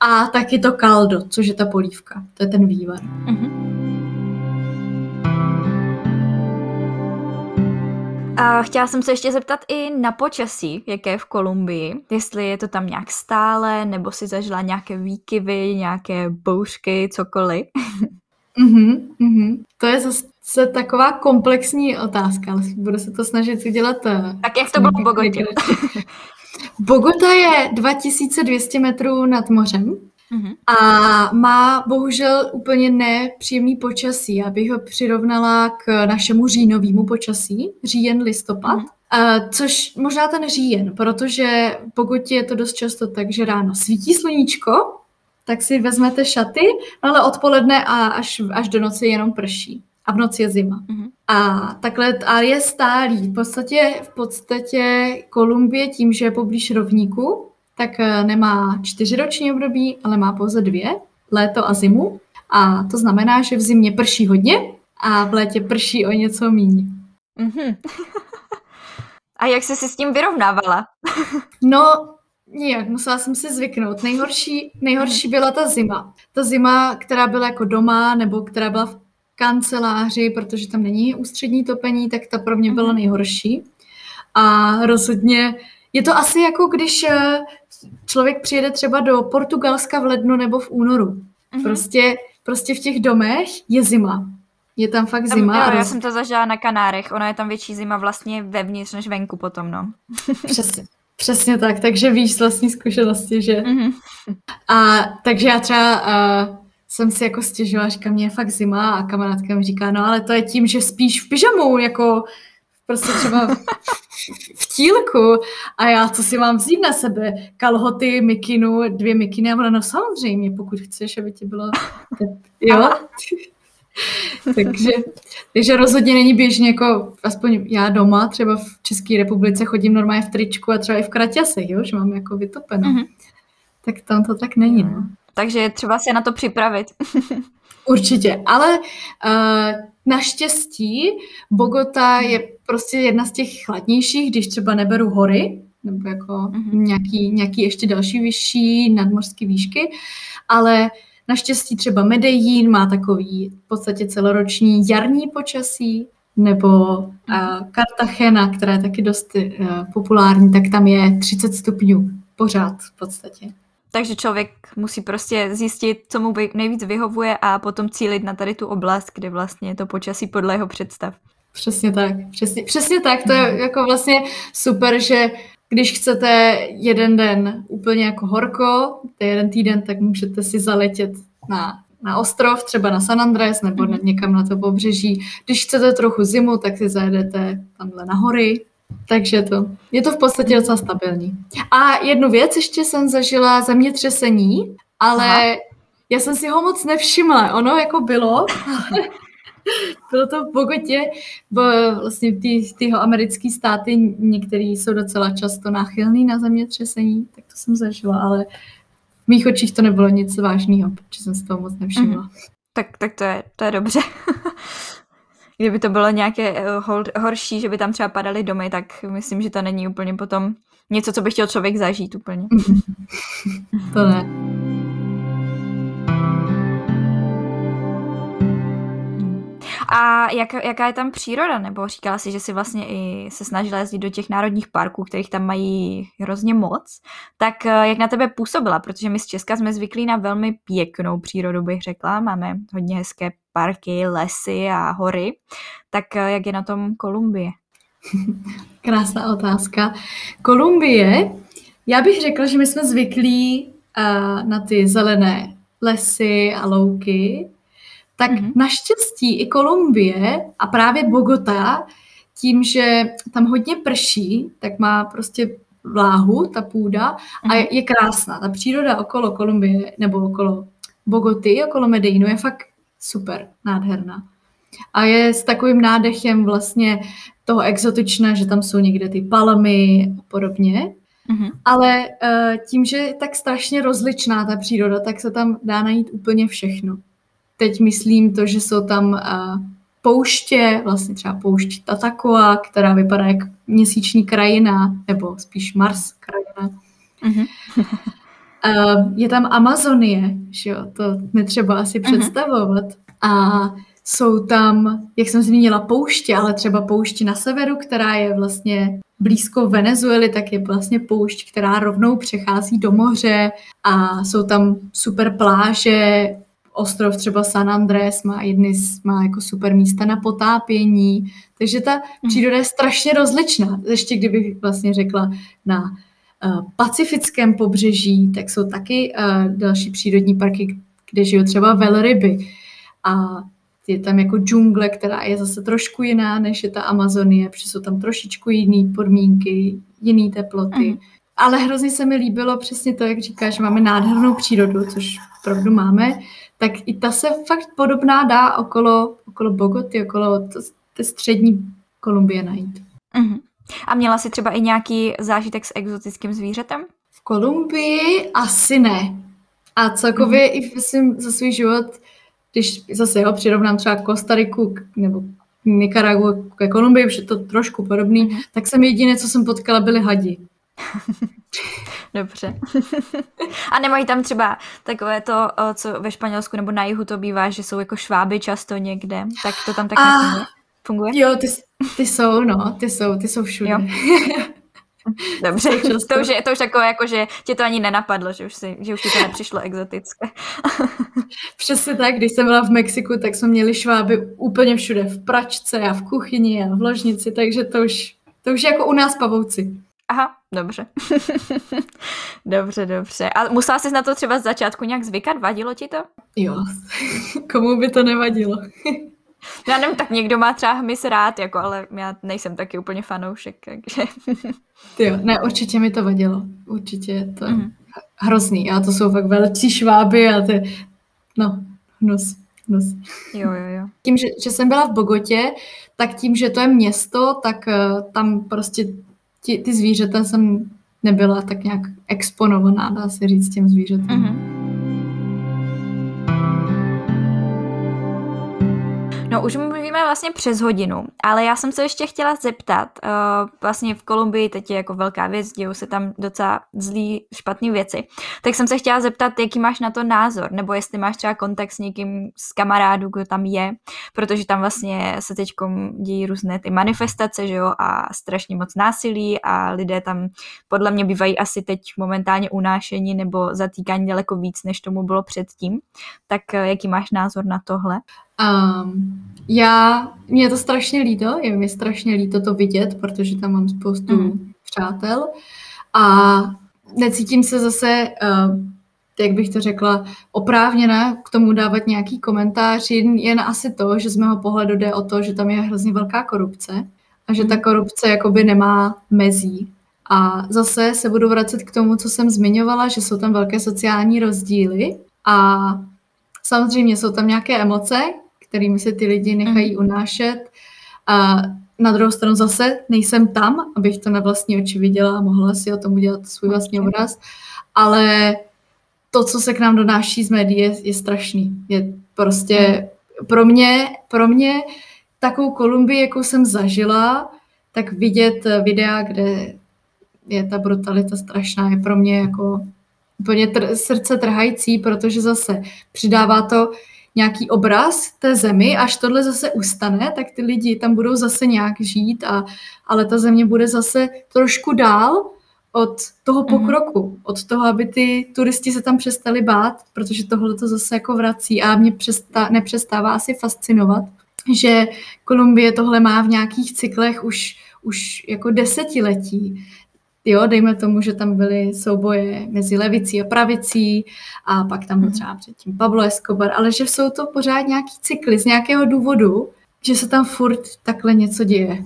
a taky to caldo, což je ta polívka. To je ten vývar. Mm-hmm. A chtěla jsem se ještě zeptat i na počasí, jaké je v Kolumbii. Jestli je to tam nějak stále, nebo si zažila nějaké výkyvy, nějaké bouřky, cokoliv. Mm-hmm, mm-hmm. To je zase taková komplexní otázka, ale budu se to snažit udělat. Eh, tak jak to bylo v Bogotě? Bogota je 2200 metrů nad mořem mm-hmm. a má bohužel úplně nepříjemný počasí. Já bych ho přirovnala k našemu říjnovému počasí, říjen, listopad. Mm-hmm. Uh, což možná ten říjen, protože pokud je to dost často tak, že ráno svítí sluníčko, tak si vezmete šaty, ale odpoledne a až, až do noci jenom prší. A v noci je zima. Mm-hmm. A takhle a je stálý. V podstatě, v podstatě Kolumbie tím, že je poblíž rovníku, tak eh, nemá čtyřiroční období, ale má pouze dvě, léto a zimu. A to znamená, že v zimě prší hodně a v létě prší o něco míň. Mm-hmm. a jak jsi si s tím vyrovnávala? no, Nijak, musela jsem si zvyknout. Nejhorší, nejhorší byla ta zima. Ta zima, která byla jako doma, nebo která byla v kanceláři, protože tam není ústřední topení, tak ta pro mě byla mhm. nejhorší. A rozhodně je to asi jako když eh, člověk přijede třeba do Portugalska v lednu nebo v únoru. Mm-hmm. Prostě, prostě v těch domech je zima. Je tam fakt zima. Tam, jo, roz... Já jsem to zažila na Kanárech. Ona je tam větší zima vlastně vevnitř než venku potom, no. Přesně. Přesně tak, takže víš z vlastní zkušenosti, že? Mm-hmm. A takže já třeba uh, jsem si jako stěžila, říkám, mě je fakt zima a kamarádka mi říká, no ale to je tím, že spíš v pyžamu, jako prostě třeba v, tílku a já co si mám vzít na sebe? Kalhoty, mikinu, dvě mikiny a ona, no samozřejmě, pokud chceš, aby ti bylo... Jo? takže, takže rozhodně není běžně jako, aspoň já doma, třeba v České republice chodím normálně v tričku a třeba i v kraťasech, jo, že mám jako vytopeno. Mm-hmm. Tak tam to tak není, no. Takže je třeba se na to připravit. Určitě, ale uh, naštěstí Bogota je prostě jedna z těch chladnějších, když třeba neberu hory, nebo jako mm-hmm. nějaký, nějaký ještě další vyšší nadmořské výšky, ale Naštěstí třeba Medellín má takový v podstatě celoroční jarní počasí, nebo uh, Cartagena, která je taky dost uh, populární, tak tam je 30 stupňů pořád v podstatě. Takže člověk musí prostě zjistit, co mu nejvíc vyhovuje a potom cílit na tady tu oblast, kde vlastně je to počasí podle jeho představ. Přesně tak, přesně, přesně tak. To je jako vlastně super, že když chcete jeden den úplně jako horko, jeden týden, tak můžete si zaletět na, na ostrov, třeba na San Andres nebo mm-hmm. někam na to pobřeží. Když chcete trochu zimu, tak si zajedete tamhle na hory. Takže to, je to v podstatě docela stabilní. A jednu věc ještě jsem zažila zemětřesení, ale Aha. já jsem si ho moc nevšimla. Ono jako bylo, Bylo to v Bogotě, bo vlastně ty, tyho americké státy, některé jsou docela často náchylný na zemětřesení, tak to jsem zažila, ale v mých očích to nebylo nic vážného, protože jsem si toho moc nevšimla. Mm. Tak, tak to je, to je dobře. Kdyby to bylo nějaké eh, hor, horší, že by tam třeba padaly domy, tak myslím, že to není úplně potom něco, co by chtěl člověk zažít úplně. to ne. A jak, jaká je tam příroda? Nebo říkala si, že si vlastně i se snažila jezdit do těch národních parků, kterých tam mají hrozně moc. Tak eh, jak na tebe působila? Protože my z Česka jsme zvyklí na velmi pěknou přírodu, bych řekla. Máme hodně hezké parky, lesy a hory. Tak eh, jak je na tom Kolumbie? Krásná otázka. Kolumbie, já bych řekla, že my jsme zvyklí uh, na ty zelené lesy a louky, tak mm-hmm. naštěstí i Kolumbie a právě Bogota, tím, že tam hodně prší, tak má prostě vláhu, ta půda, a je, je krásná. Ta příroda okolo Kolumbie, nebo okolo Bogoty, okolo Medellínu je fakt super, nádherná. A je s takovým nádechem vlastně toho exotičná, že tam jsou někde ty palmy a podobně. Mm-hmm. Ale uh, tím, že je tak strašně rozličná ta příroda, tak se tam dá najít úplně všechno. Teď myslím to, že jsou tam uh, pouště, vlastně třeba poušť Tatakoa, která vypadá jak měsíční krajina, nebo spíš Mars krajina. Mm-hmm. uh, je tam Amazonie, že jo, to netřeba asi mm-hmm. představovat. A jsou tam, jak jsem zmínila, pouště, ale třeba pouště na severu, která je vlastně blízko Venezuely, tak je vlastně poušť, která rovnou přechází do moře a jsou tam super pláže, ostrov třeba San Andrés má jedny z, má jako super místa na potápění, takže ta hmm. příroda je strašně rozličná. Ještě kdybych vlastně řekla na uh, pacifickém pobřeží, tak jsou taky uh, další přírodní parky, kde žijou třeba velryby a je tam jako džungle, která je zase trošku jiná, než je ta Amazonie, protože jsou tam trošičku jiné podmínky, jiné teploty. Mm. Ale hrozně se mi líbilo přesně to, jak říkáš, že máme nádhernou přírodu, což opravdu máme, tak i ta se fakt podobná dá okolo, okolo Bogoty, okolo té střední Kolumbie najít. Mm. A měla jsi třeba i nějaký zážitek s exotickým zvířetem? V Kolumbii asi ne. A celkově mm. i myslím, za svůj život když zase ho přirovnám třeba Kostariku nebo Nikaragu ke Kolumbii, už je to trošku podobný, mm-hmm. tak jsem jediné, co jsem potkala, byly hadi. Dobře. A nemají tam třeba takové to, co ve Španělsku nebo na jihu to bývá, že jsou jako šváby často někde, tak to tam tak nefunguje? Funguje? Jo, ty, ty jsou, no, ty jsou, ty jsou všude. Jo. Dobře, to už, je, to už takové, jako, že tě to ani nenapadlo, že už, si, že už ti to nepřišlo exotické. Přesně tak, když jsem byla v Mexiku, tak jsme měli šváby úplně všude, v pračce a v kuchyni a v ložnici, takže to už, to už je jako u nás pavouci. Aha, dobře. dobře, dobře. A musela jsi na to třeba z začátku nějak zvykat? Vadilo ti to? Jo, komu by to nevadilo. Já nevím, tak někdo má třeba hmyz rád, jako, ale já nejsem taky úplně fanoušek, takže... jo, ne, určitě mi to vadilo. Určitě je to mm. hrozný. A to jsou fakt velcí šváby a ty, no, hnus, hnus. Jo, jo, jo. Tím, že, že jsem byla v Bogotě, tak tím, že to je město, tak uh, tam prostě ti, ty zvířata jsem nebyla tak nějak exponovaná, dá se říct, těm zvířatům. Mm-hmm. No už mluvíme vlastně přes hodinu, ale já jsem se ještě chtěla zeptat, uh, vlastně v Kolumbii teď je jako velká věc, dějou se tam docela zlý, špatné věci, tak jsem se chtěla zeptat, jaký máš na to názor, nebo jestli máš třeba kontakt s někým z kamarádů, kdo tam je, protože tam vlastně se teď dějí různé ty manifestace, že jo, a strašně moc násilí a lidé tam podle mě bývají asi teď momentálně unášení nebo zatýkání daleko víc, než tomu bylo předtím. Tak eh, jaký máš názor na tohle? Um, já, mě je to strašně líto, je mi strašně líto to vidět, protože tam mám spoustu mm. přátel a necítím se zase, uh, jak bych to řekla, oprávněna k tomu dávat nějaký komentář, jen asi to, že z mého pohledu jde o to, že tam je hrozně velká korupce a že ta mhm. korupce jakoby nemá mezí. A zase se budu vracet k tomu, co jsem zmiňovala, že jsou tam velké sociální rozdíly a samozřejmě jsou tam nějaké emoce, kterými se ty lidi nechají mhm. unášet. A na druhou stranu zase nejsem tam, abych to na vlastní oči viděla a mohla si o tom udělat svůj vlastní obraz, ale to, co se k nám donáší z médií, je, je strašný. Je prostě mhm. pro mě, pro mě takovou Kolumbii, jakou jsem zažila, tak vidět videa, kde je ta brutalita strašná, je pro mě jako úplně tr- srdce trhající, protože zase přidává to nějaký obraz té zemi, až tohle zase ustane, tak ty lidi tam budou zase nějak žít, a, ale ta země bude zase trošku dál od toho mhm. pokroku, mm-hmm. od toho, aby ty turisti se tam přestali bát, protože tohle to zase jako vrací a mě přestá, nepřestává asi fascinovat, že Kolumbie tohle má v nějakých cyklech už, už jako desetiletí, Jo, dejme tomu, že tam byly souboje mezi levicí a pravicí a pak tam byl mhm. třeba předtím Pablo Escobar, ale že jsou to pořád nějaký cykly z nějakého důvodu, že se tam furt takhle něco děje.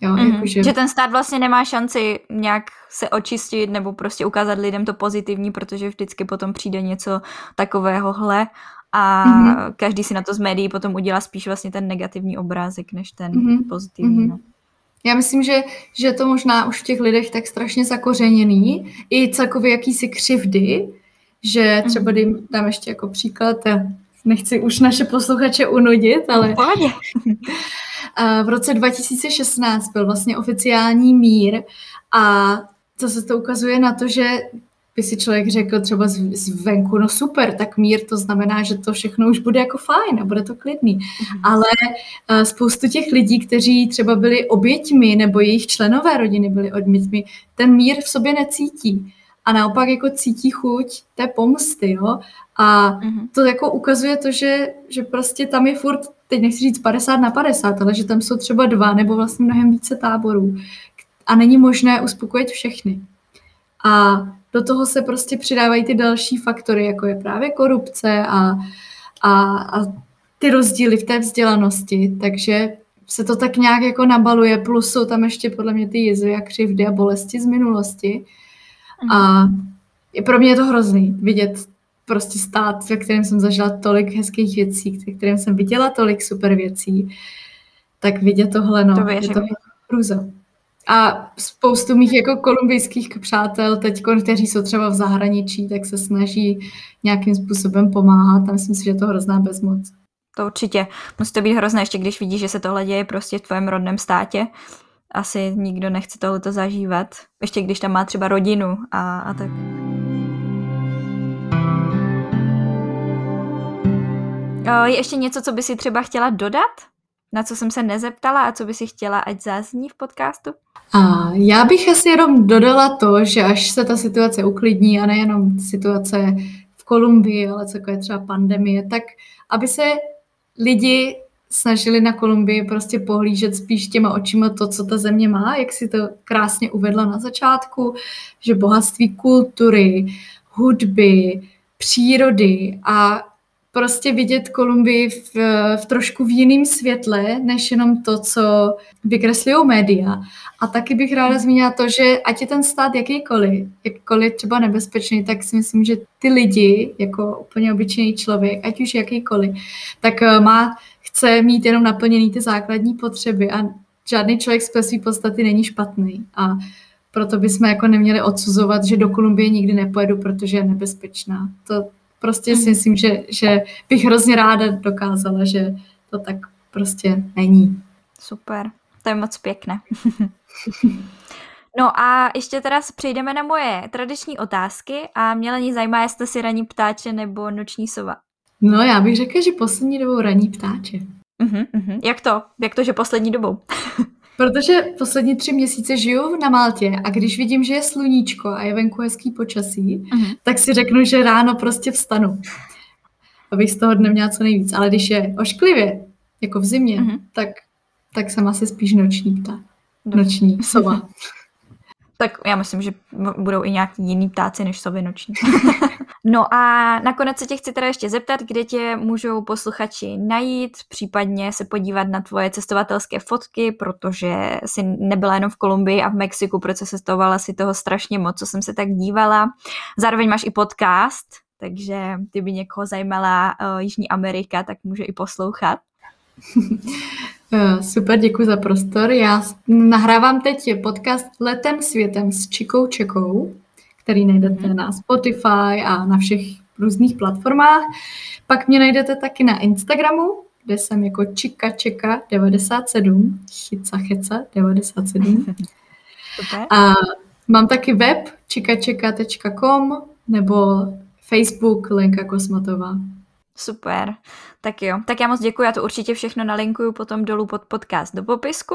Jo, mm-hmm. jakože... Že ten stát vlastně nemá šanci nějak se očistit nebo prostě ukázat lidem to pozitivní, protože vždycky potom přijde něco takovéhohle a mm-hmm. každý si na to z médií potom udělá spíš vlastně ten negativní obrázek, než ten mm-hmm. pozitivní. Mm-hmm. No. Já myslím, že, že to možná už v těch lidech tak strašně zakořeněný, i celkově jakýsi křivdy, že třeba dým, dám ještě jako příklad, nechci už naše posluchače unudit, ale v roce 2016 byl vlastně oficiální mír a to se to ukazuje na to, že by si člověk řekl třeba zvenku, no super, tak mír to znamená, že to všechno už bude jako fajn a bude to klidný. Mm. Ale uh, spoustu těch lidí, kteří třeba byli oběťmi nebo jejich členové rodiny byli oběťmi, ten mír v sobě necítí. A naopak jako cítí chuť té pomsty, jo. A mm. to jako ukazuje to, že, že prostě tam je furt, teď nechci říct 50 na 50, ale že tam jsou třeba dva nebo vlastně mnohem více táborů. A není možné uspokojit všechny. A do toho se prostě přidávají ty další faktory, jako je právě korupce a, a, a ty rozdíly v té vzdělanosti, takže se to tak nějak jako nabaluje, plus jsou tam ještě podle mě ty jizvy a křivdy a bolesti z minulosti. A je pro mě je to hrozný vidět prostě stát, ve kterém jsem zažila tolik hezkých věcí, ve kterém jsem viděla tolik super věcí, tak vidět tohle, no, to je to hrůza. A spoustu mých jako kolumbijských přátel teď, kteří jsou třeba v zahraničí, tak se snaží nějakým způsobem pomáhat a myslím si, že je to hrozná bezmoc. To určitě. Musí to být hrozné, ještě když vidíš, že se tohle děje prostě v tvém rodném státě. Asi nikdo nechce tohleto zažívat. Ještě když tam má třeba rodinu a, a tak. Je ještě něco, co by si třeba chtěla dodat? Na co jsem se nezeptala a co by si chtěla, ať zazní v podcastu? A já bych asi jenom dodala to, že až se ta situace uklidní a nejenom situace v Kolumbii, ale je třeba pandemie, tak aby se lidi snažili na Kolumbii prostě pohlížet spíš těma očima to, co ta země má, jak si to krásně uvedla na začátku, že bohatství kultury, hudby, přírody a prostě vidět Kolumbii v, v trošku v jiném světle, než jenom to, co vykreslují média. A taky bych ráda zmínila to, že ať je ten stát jakýkoliv, jakkoliv třeba nebezpečný, tak si myslím, že ty lidi, jako úplně obyčejný člověk, ať už jakýkoliv, tak eh, má, chce mít jenom naplněný ty základní potřeby a žádný člověk z své podstaty není špatný. A proto bychom jako neměli odsuzovat, že do Kolumbie nikdy nepojedu, protože je nebezpečná. To, Prostě si mhm. myslím, že, že bych hrozně ráda dokázala, že to tak prostě není. Super, to je moc pěkné. No a ještě teda přejdeme na moje tradiční otázky a mě Lení zajímá, jestli si raní ptáče nebo noční sova. No já bych řekla, že poslední dobou raní ptáče. Uh-huh, uh-huh. Jak to? Jak to, že poslední dobou? Protože poslední tři měsíce žiju na Maltě a když vidím, že je sluníčko a je venku hezký počasí, uh-huh. tak si řeknu, že ráno prostě vstanu. Abych z toho dne měla co nejvíc. Ale když je ošklivě, jako v zimě, uh-huh. tak, tak jsem asi spíš noční pták. Noční sova. tak já myslím, že budou i nějaký jiný ptáci než sovy noční. No a nakonec se tě chci teda ještě zeptat, kde tě můžou posluchači najít, případně se podívat na tvoje cestovatelské fotky, protože jsi nebyla jenom v Kolumbii a v Mexiku, protože cestovala si toho strašně moc, co jsem se tak dívala. Zároveň máš i podcast, takže kdyby někoho zajímala uh, Jižní Amerika, tak může i poslouchat. Eh, super, děkuji za prostor. Já nahrávám teď podcast Letem světem s Čikou Čekou který najdete mhm. na Spotify a na všech různých platformách. Pak mě najdete taky na Instagramu, kde jsem jako Čika Čeka 97, Chyca Checa 97. A mám taky web čikačeka.com nebo Facebook Lenka Kosmatová. Super, tak jo. Tak já moc děkuji, já to určitě všechno nalinkuju potom dolů pod podcast do popisku.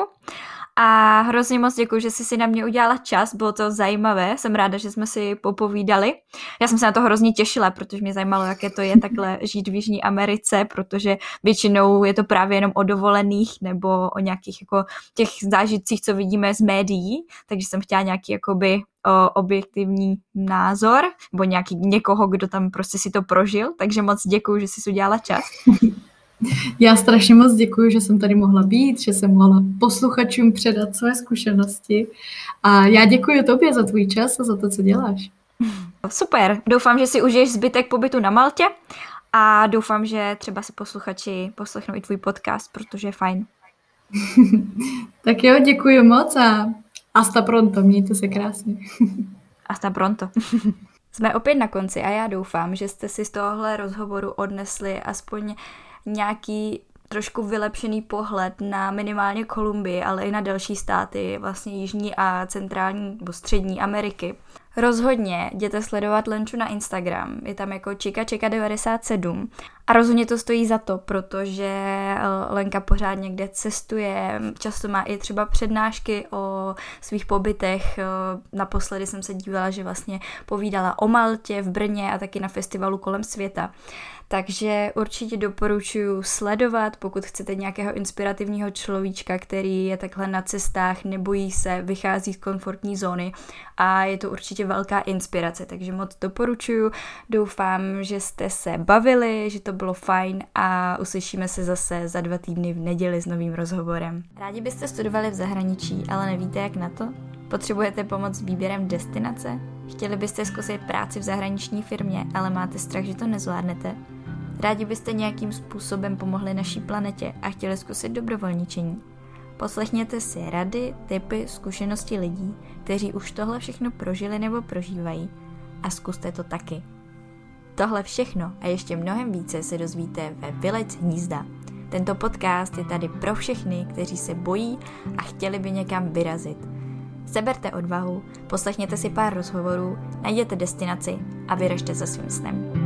A hrozně moc děkuji, že jsi si na mě udělala čas, bylo to zajímavé, jsem ráda, že jsme si popovídali. Já jsem se na to hrozně těšila, protože mě zajímalo, jaké to je takhle žít v Jižní Americe, protože většinou je to právě jenom o dovolených nebo o nějakých jako těch zážitcích, co vidíme z médií, takže jsem chtěla nějaký jakoby objektivní názor, nebo nějaký někoho, kdo tam prostě si to prožil, takže moc děkuji, že jsi udělala čas. Já strašně moc děkuji, že jsem tady mohla být, že jsem mohla posluchačům předat své zkušenosti. A já děkuji tobě za tvůj čas a za to, co děláš. Super, doufám, že si užiješ zbytek pobytu na Maltě a doufám, že třeba si posluchači poslechnou i tvůj podcast, protože je fajn. tak jo, děkuji moc a hasta pronto, mějte se krásně. hasta pronto. Jsme opět na konci a já doufám, že jste si z tohohle rozhovoru odnesli aspoň nějaký trošku vylepšený pohled na minimálně Kolumbii, ale i na další státy, vlastně Jižní a centrální nebo střední Ameriky. Rozhodně jděte sledovat Lenču na Instagram, je tam jako čika97 a rozhodně to stojí za to, protože eh, Lenka pořád někde cestuje, často má i třeba přednášky o svých pobytech. Eh, naposledy jsem se dívala, že vlastně povídala o Maltě v Brně a taky na festivalu kolem světa. Takže určitě doporučuji sledovat, pokud chcete nějakého inspirativního človíčka, který je takhle na cestách, nebojí se, vychází z komfortní zóny a je to určitě velká inspirace, takže moc doporučuji. Doufám, že jste se bavili, že to bylo fajn a uslyšíme se zase za dva týdny v neděli s novým rozhovorem. Rádi byste studovali v zahraničí, ale nevíte jak na to? Potřebujete pomoc s výběrem destinace? Chtěli byste zkusit práci v zahraniční firmě, ale máte strach, že to nezvládnete? Rádi byste nějakým způsobem pomohli naší planetě a chtěli zkusit dobrovolničení? Poslechněte si rady, typy, zkušenosti lidí, kteří už tohle všechno prožili nebo prožívají a zkuste to taky. Tohle všechno a ještě mnohem více se dozvíte ve Vylec hnízda. Tento podcast je tady pro všechny, kteří se bojí a chtěli by někam vyrazit. Seberte odvahu, poslechněte si pár rozhovorů, najděte destinaci a vyražte za svým snem.